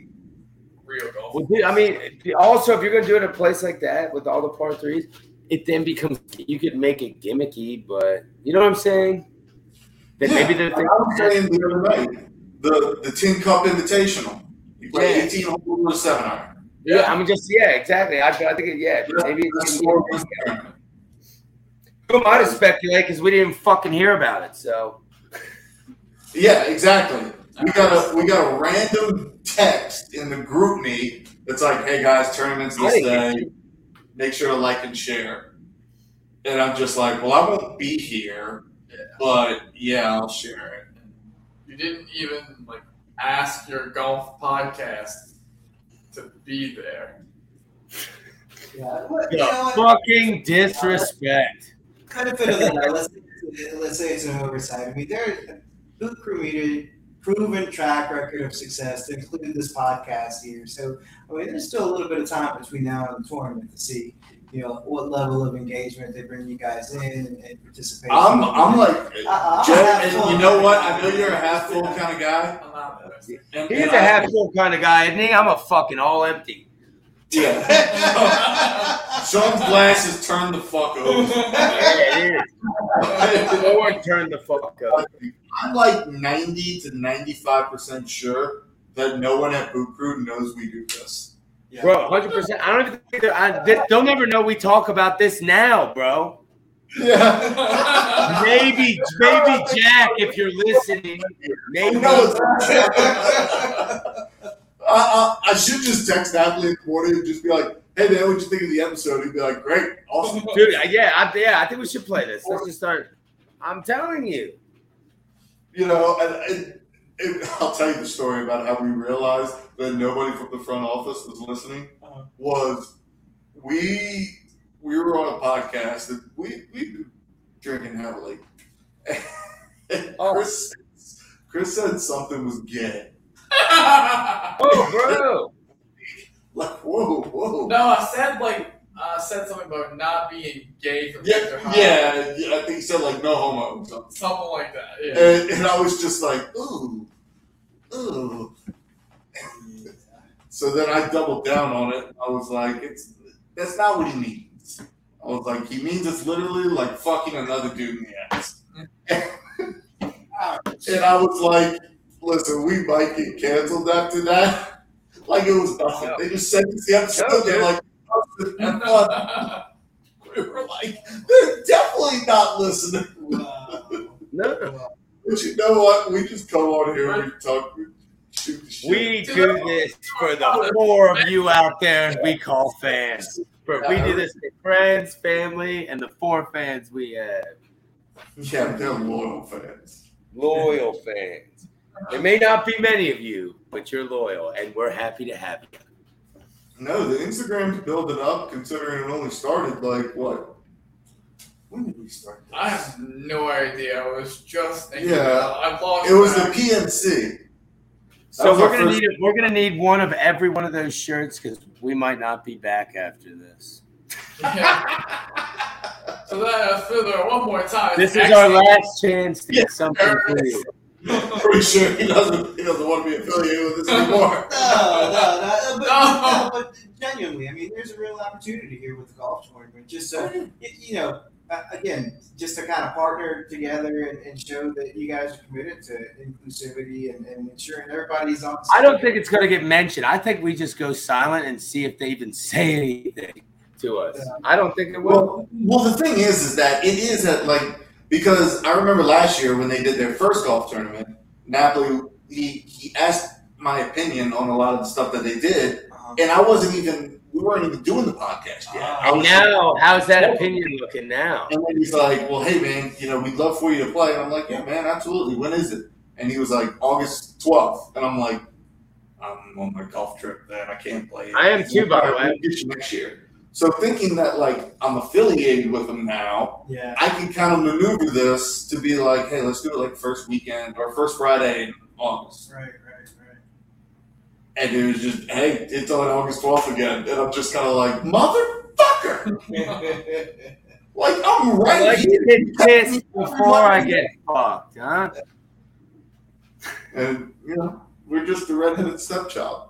Real golf. Well, dude, I mean, also if you're gonna do it in a place like that with all the par threes, it then becomes you could make it gimmicky, but you know what I'm saying? That maybe Yeah, the I was saying the other night, the the Tin Cup Invitational. You play Yeah. 18 holes with a seven iron. yeah, I'm just yeah, exactly. I, I think it, yeah, maybe it That's can more be, of a tournament. who am I to speculate because we didn't fucking hear about it. So Yeah, exactly. We got a we got a random text in the group meet that's like, "Hey guys, tournaments this day. Make sure to like and share." And I'm just like, "Well, I won't be here, Yeah. but yeah, I'll share it." You didn't even like ask your golf podcast to be there. Yeah. Well, you know the what? fucking disrespect. benefit of the doubt. Let's, let's say it's an oversight. I mean, there, Boot Crew Media, proven track record of success to include this podcast here. So, I mean, there's still a little bit of time between now and the tournament to see, you know, what level of engagement they bring you guys in and, and participation. I'm I'm like, Uh-uh, Joe, I'm half and you know what? I know you're a half full kind of guy. I'm not there. And, He's and a I- half full kind of guy, isn't he? I'm a fucking all empty. Yeah. Sean's glasses turned the fuck over. Yeah, it is. Lord, turn the fuck up. I'm like 90 to 95 percent sure that no one at Boot Crew knows we do this. Yeah. Bro, 100%. I don't even think that I, they, they'll never know we talk about this now, bro. Yeah. Maybe, maybe Jack, if you're listening, maybe. No, it's- I, I, I should just text Natalie in the morning and just be like, "Hey man, what'd you think of the episode?" He'd be like, "Great, awesome." Dude, yeah, I, yeah, I think we should play this. Let's just start. I'm telling you. You know, and, and, and I'll tell you the story about how we realized that nobody from the front office was listening. Uh-huh. Was we we were on a podcast and we we been drinking heavily. And Oh. Chris Chris said something was gay. Oh, bro. Like whoa, whoa. no, I said like I said something about not being gay from Yeah, yeah, yeah, I think he said like no homo. or something. Something like that. Yeah. And, and I was just like, ooh, ooh. So then I doubled down on it. I was like, it's that's not what he means. I was like, he means it's literally like fucking another dude in the ass. and I was like, listen, we might get canceled after that. Like it was nothing. They just sent us the episode. They're like, and fun. we were like, they're definitely not listening. Wow. No. Wow. But you know what? We just come on here and we talk, we shoot the shit. We do this for the four of you out there we call fans. But we do this for friends, family, and the four fans we have. yeah, they're loyal fans. Loyal fans. There may not be many of you, but you're loyal, and we're happy to have you. No, the Instagram's building up considering it only started like what? When did we start? This? I have no idea. I was just thinking. Yeah. about it. I've lost. It was the track. PNC. So we're gonna first- need we're gonna need one of every one of those shirts because we might not be back after this. Yeah. So then, uh, further, one more time. This is Actually- our last chance to Yeah. get something for you. Pretty sure he doesn't. He doesn't want to be affiliated with this anymore. No, no, no, but, No. no, but genuinely, I mean, there's a real opportunity here with the golf tournament. Just so you, you know, uh, again, just to kind of partner together and, and show that you guys are committed to inclusivity and, and ensuring everybody's on. I don't think it's going to get mentioned. I think we just go silent and see if they even say anything to us. I don't think it will. Well, well, the thing is, is that it is at like because I remember last year when they did their first golf tournament, Napoli he he asked my opinion on a lot of the stuff that they did, Uh-huh. and I wasn't even we weren't even doing the podcast yet. I I was know. How's that opinion looking now? And then he's like, "Well, hey man, you know, we'd love for you to play." And I'm like, "Yeah, man, absolutely. When is it?" And he was like, "August 12th." And I'm like, "I'm on my golf trip, then I can't play." I am too, by the way. Get you next year. So thinking that like I'm affiliated with them now, Yeah. I can kind of maneuver this to be like, "Hey, let's do it like first weekend or first Friday in August." Right, right, right. And it was just, "Hey, it's on August 12th again," and I'm just kind of like, "Motherfucker!" Like I'm right like here. to get pissed before I get fucked, huh? and you know we're just the redheaded stepchild.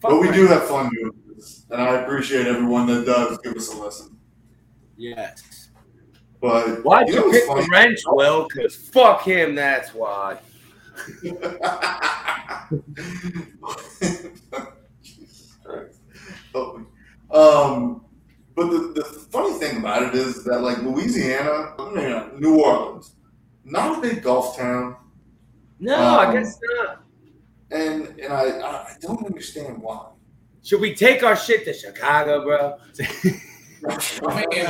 Fuck but we right. do have fun doing this, and I appreciate everyone that does give us a listen. Yes. But Why'd you you, know what's pick the wrench, Will? Because fuck him, that's why. Jesus Christ. Help me. Um, but the, the funny thing about it is that like Louisiana, uh, New Orleans, not a big golf town, No, Um, I guess not. and and I I don't understand why. Should we take our shit to Chicago, bro? I mean,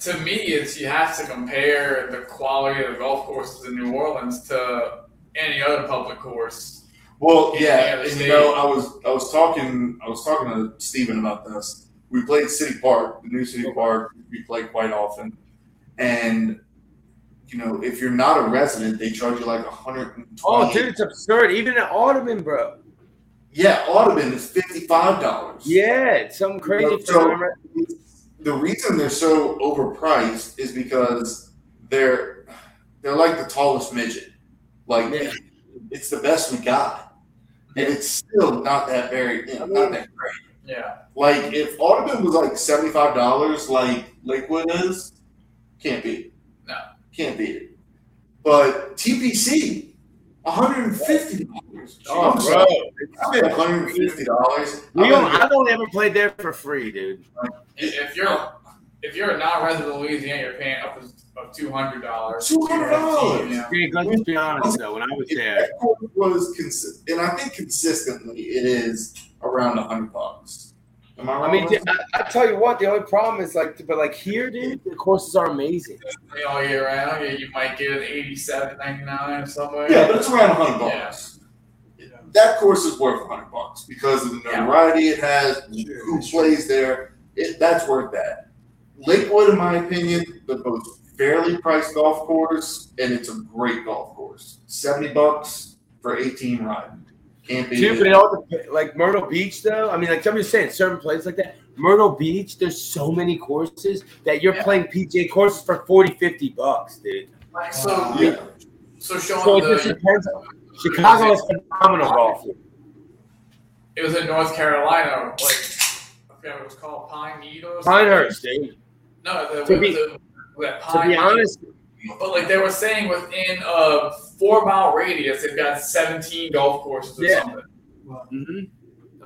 to me, it's you have to compare the quality of the golf courses in New Orleans to any other public course. Well, Yeah, yeah, and you know, I was I was talking I was talking to Steven about this. We played City Park, the new City Park. We play quite often, and you know, if you're not a resident, they charge you like a hundred and oh, twenty. dude, it's absurd. Even at Audubon, bro. Yeah, Audubon is fifty five dollars. Yeah, it's something crazy for So- the reason they're so overpriced is because they're they're like the tallest midget. Like Yeah. it's the best we got, and it's still not that very you know, not that great. Yeah. Like if Audubon was like seventy five dollars, like Lakewood is, can't beat it. No. can't beat it. But TPC, one hundred and fifty dollars. Oh, bro. I paid one hundred and fifty dollars. We don't, I've only ever played there for free, dude. If you're if you're a non-resident of Louisiana, you're paying up to of two hundred dollars. $200. Yeah. Let's be honest though. When I was there, was consi- and I think consistently it is around a hundred bucks. Am I wrong? I mean, dude. I, I tell you what, the only problem is like, but like here, dude, the courses are amazing. All year round, yeah, you might get an eighty-seven ninety-nine or somewhere. yeah, but it's around a hundred Yeah. Bucks. That course is worth a hundred bucks because of the Yeah. notoriety it has, who plays there. It, that's worth that. Lakewood, in my opinion, the most fairly priced golf course, and it's a great golf course. Seventy bucks for eighteen riding. Can't beat Dude, it. but all dep- like Myrtle Beach though. I mean, like I'm just saying, certain places like that. Myrtle Beach, there's so many courses that you're Yeah. playing PJ courses for 40, 50 bucks, dude. Like, so, Yeah. so showing So it just the depends. Chicago is phenomenal golf. it was in North Carolina, like I forget what it was called, Pine Needles. Pinehurst, dude. No, the, To be- the, that To Pine be honest, But like they were saying, within a four mile radius, they've got seventeen golf courses or Yeah. something. mhm.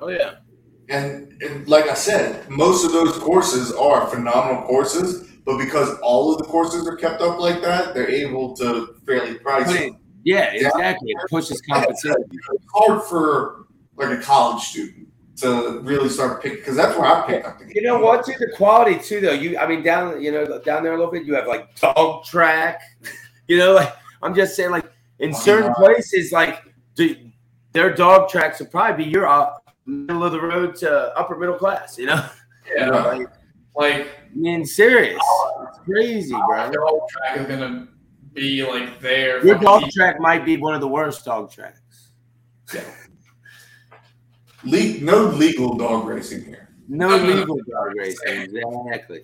oh yeah, And, and like I said, most of those courses are phenomenal courses, but because all of the courses are kept up like that, they're able to fairly price Put it- them. Yeah, exactly. It pushes competition. It's hard for like a college student to really start picking because that's where I picked up the game. You know what, dude? The quality too, though. You, I mean, down, you know, down there a little bit, you have like dog track. You know, like I'm just saying, like in Oh, certain yeah. places, like the, their dog tracks would probably be your uh, middle of the road to upper middle class. You know, Yeah, Yeah. like, like I mean, serious, it's crazy, bro. the whole track is gonna be like there. Your dog people. track might be one of the worst dog tracks. Yeah. Le- no legal dog racing here. No No, no, no. legal dog racing, exactly.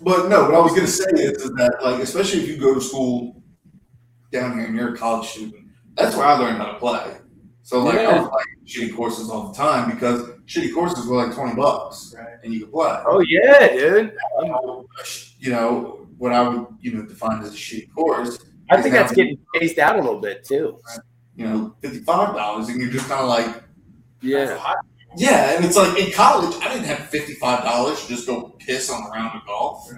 But no, what I was gonna say is, is that like especially if you go to school down here and you're a college student, that's where I learned how to play. So like I Yeah. was playing shitty courses all the time because shitty courses were like twenty bucks Right. and you could play. Oh yeah, dude. You you know, what I would, you know, define as a shitty course, I think that's getting phased out a little bit too. you know, fifty-five dollars, and you're just kind of like, Yeah. yeah. And it's like in college, I didn't have fifty-five dollars to just go piss on a round of golf.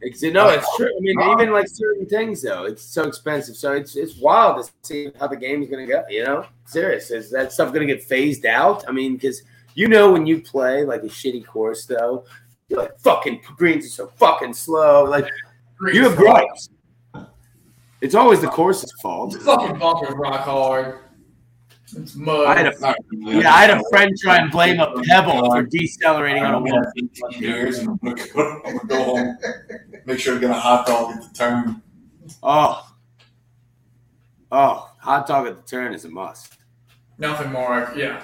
It's, no, it's true. I mean, even like certain things though, it's so expensive. So it's it's wild to see how the game's gonna go. You know, serious. Is that stuff gonna get phased out? I mean, because you know when you play like a shitty course though, you're like fucking greens are so fucking slow. Like you have gripes. It's always the course's fault. The fucking bumpers rock hard. It's mud. I had a Not yeah, I had a friend try and blame a pebble for decelerating on a I'm wall. years, and I'm gonna go, I'm gonna go home, make sure to get a hot dog at the turn. Oh, oh, hot dog at the turn is a must. Nothing more. Yeah.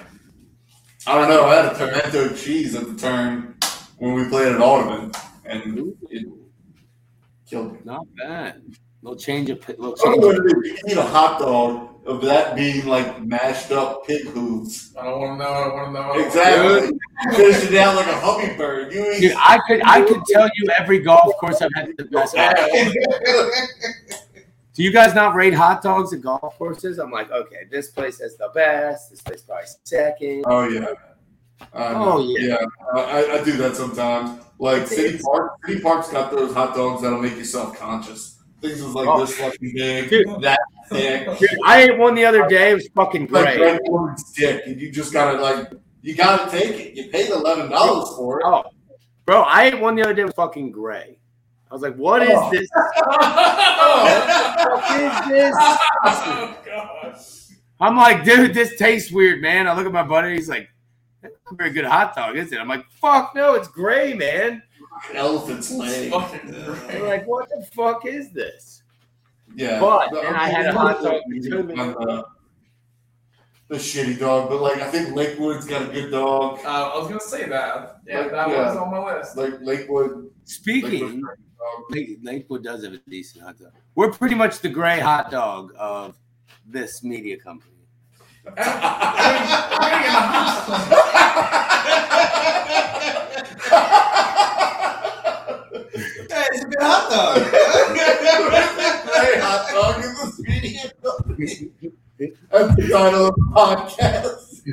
I don't know. I had a pimento cheese at the turn when we played at Audubon, and it killed me. Not bad. Little change of little I don't change. know Of, what it is. You eat a hot dog of that being like mashed up pig hooves. I don't want to know. I don't want to know. Exactly. You fish it out like a hummingbird. You Dude. I could I could tell you every golf course I've had the best. hot dog. Do you guys not rate hot dogs at golf courses? I'm like, okay, this place has the best. This place probably second. Oh yeah. Know. Oh, yeah. Uh, I, I do that sometimes. Like City Park, City Park's got those hot dogs that'll make you self conscious. Things is like Oh. this fucking big, Dude. that thick, Dude, I ate one the other day. It was fucking like great. red corn stick, and you just gotta like, you gotta take it. You paid eleven dollars for it. Oh, bro, I ate one the other day. It was fucking gray. I was like, what is Oh. this? oh, What is this? Oh, God. I'm like, dude, this tastes weird, man. I look at my buddy. He's like, that's not a very good hot dog, is it? I'm like, fuck no, it's gray, man. Elephant's leg. I'm like, what the fuck is this? Yeah. But The- then I had a hot dog the, the shitty dog, but like I think Lakewood's got a good dog. Uh, I was gonna say that. Yeah, Like, that yeah. was on my list. Like Lakewood. Speaking, Lakewood's got a good dog. Lake- Lakewood does have a decent hot dog. We're pretty much the gray hot dog of this media company. We're gonna get a hot Hey, it's a good hot dog. Hey, hot dog in this video. That's the title of the podcast.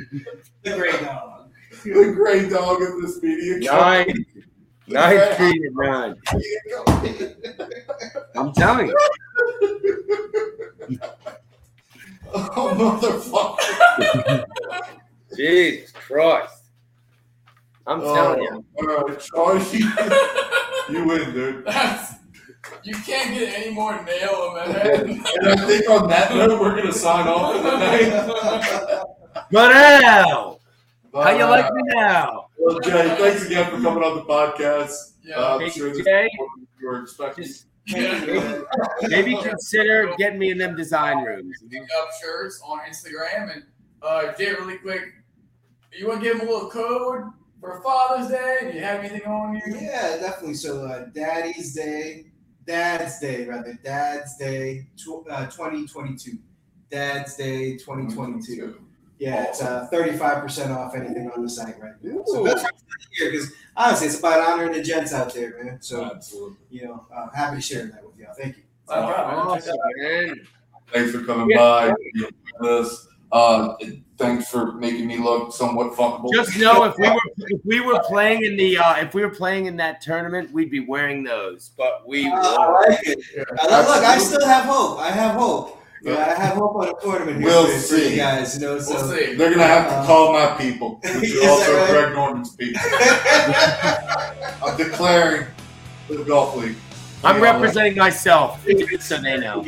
the great dog. The gray dog in this media. Nine, nine three to nine. I'm telling you. Oh, motherfucker. Jesus Christ. I'm telling you. Oh, all right, Charles, you, you win, dude. That's, you can't get any more nail in the head. And I think on that note, we're going to sign off for the night. But now, how Bye. you like me now? Well, Jay, thanks again for coming on the podcast. Yeah. Uh, I'm Hey, sure this Jay. is you were expecting. Just Yeah. maybe consider getting me in them design rooms. pick up shirts on Instagram and uh, get really quick. You want to give them a little code for Father's Day? Do you have anything on you? Yeah, definitely. So, uh, Daddy's Day, Dad's Day, rather, Dad's Day tw- uh, 2022. Dad's Day 2022. Yeah, it's uh, 35% off anything on the site right now. So, Ooh. that's here because honestly, it's about honoring the gents out there, man. So, Absolutely. you know, uh, happy to share that with y'all. Thank you. No. Awesome, man. Thanks for coming Yeah. by. being with us. Uh, thanks for making me look somewhat fuckable. Just know if we were if we were playing in the uh, if we were playing in that tournament, we'd be wearing those. But we I like it. Uh, look, look, I still have hope. I have hope. Yeah, I have hope on a tournament We'll for, for see. you guys. You know, so We'll see. They're gonna have Uh, to call my people, which Is are also right? Greg Norman's people. I'm declaring the golf league. I'm Yeah. representing myself, so they know.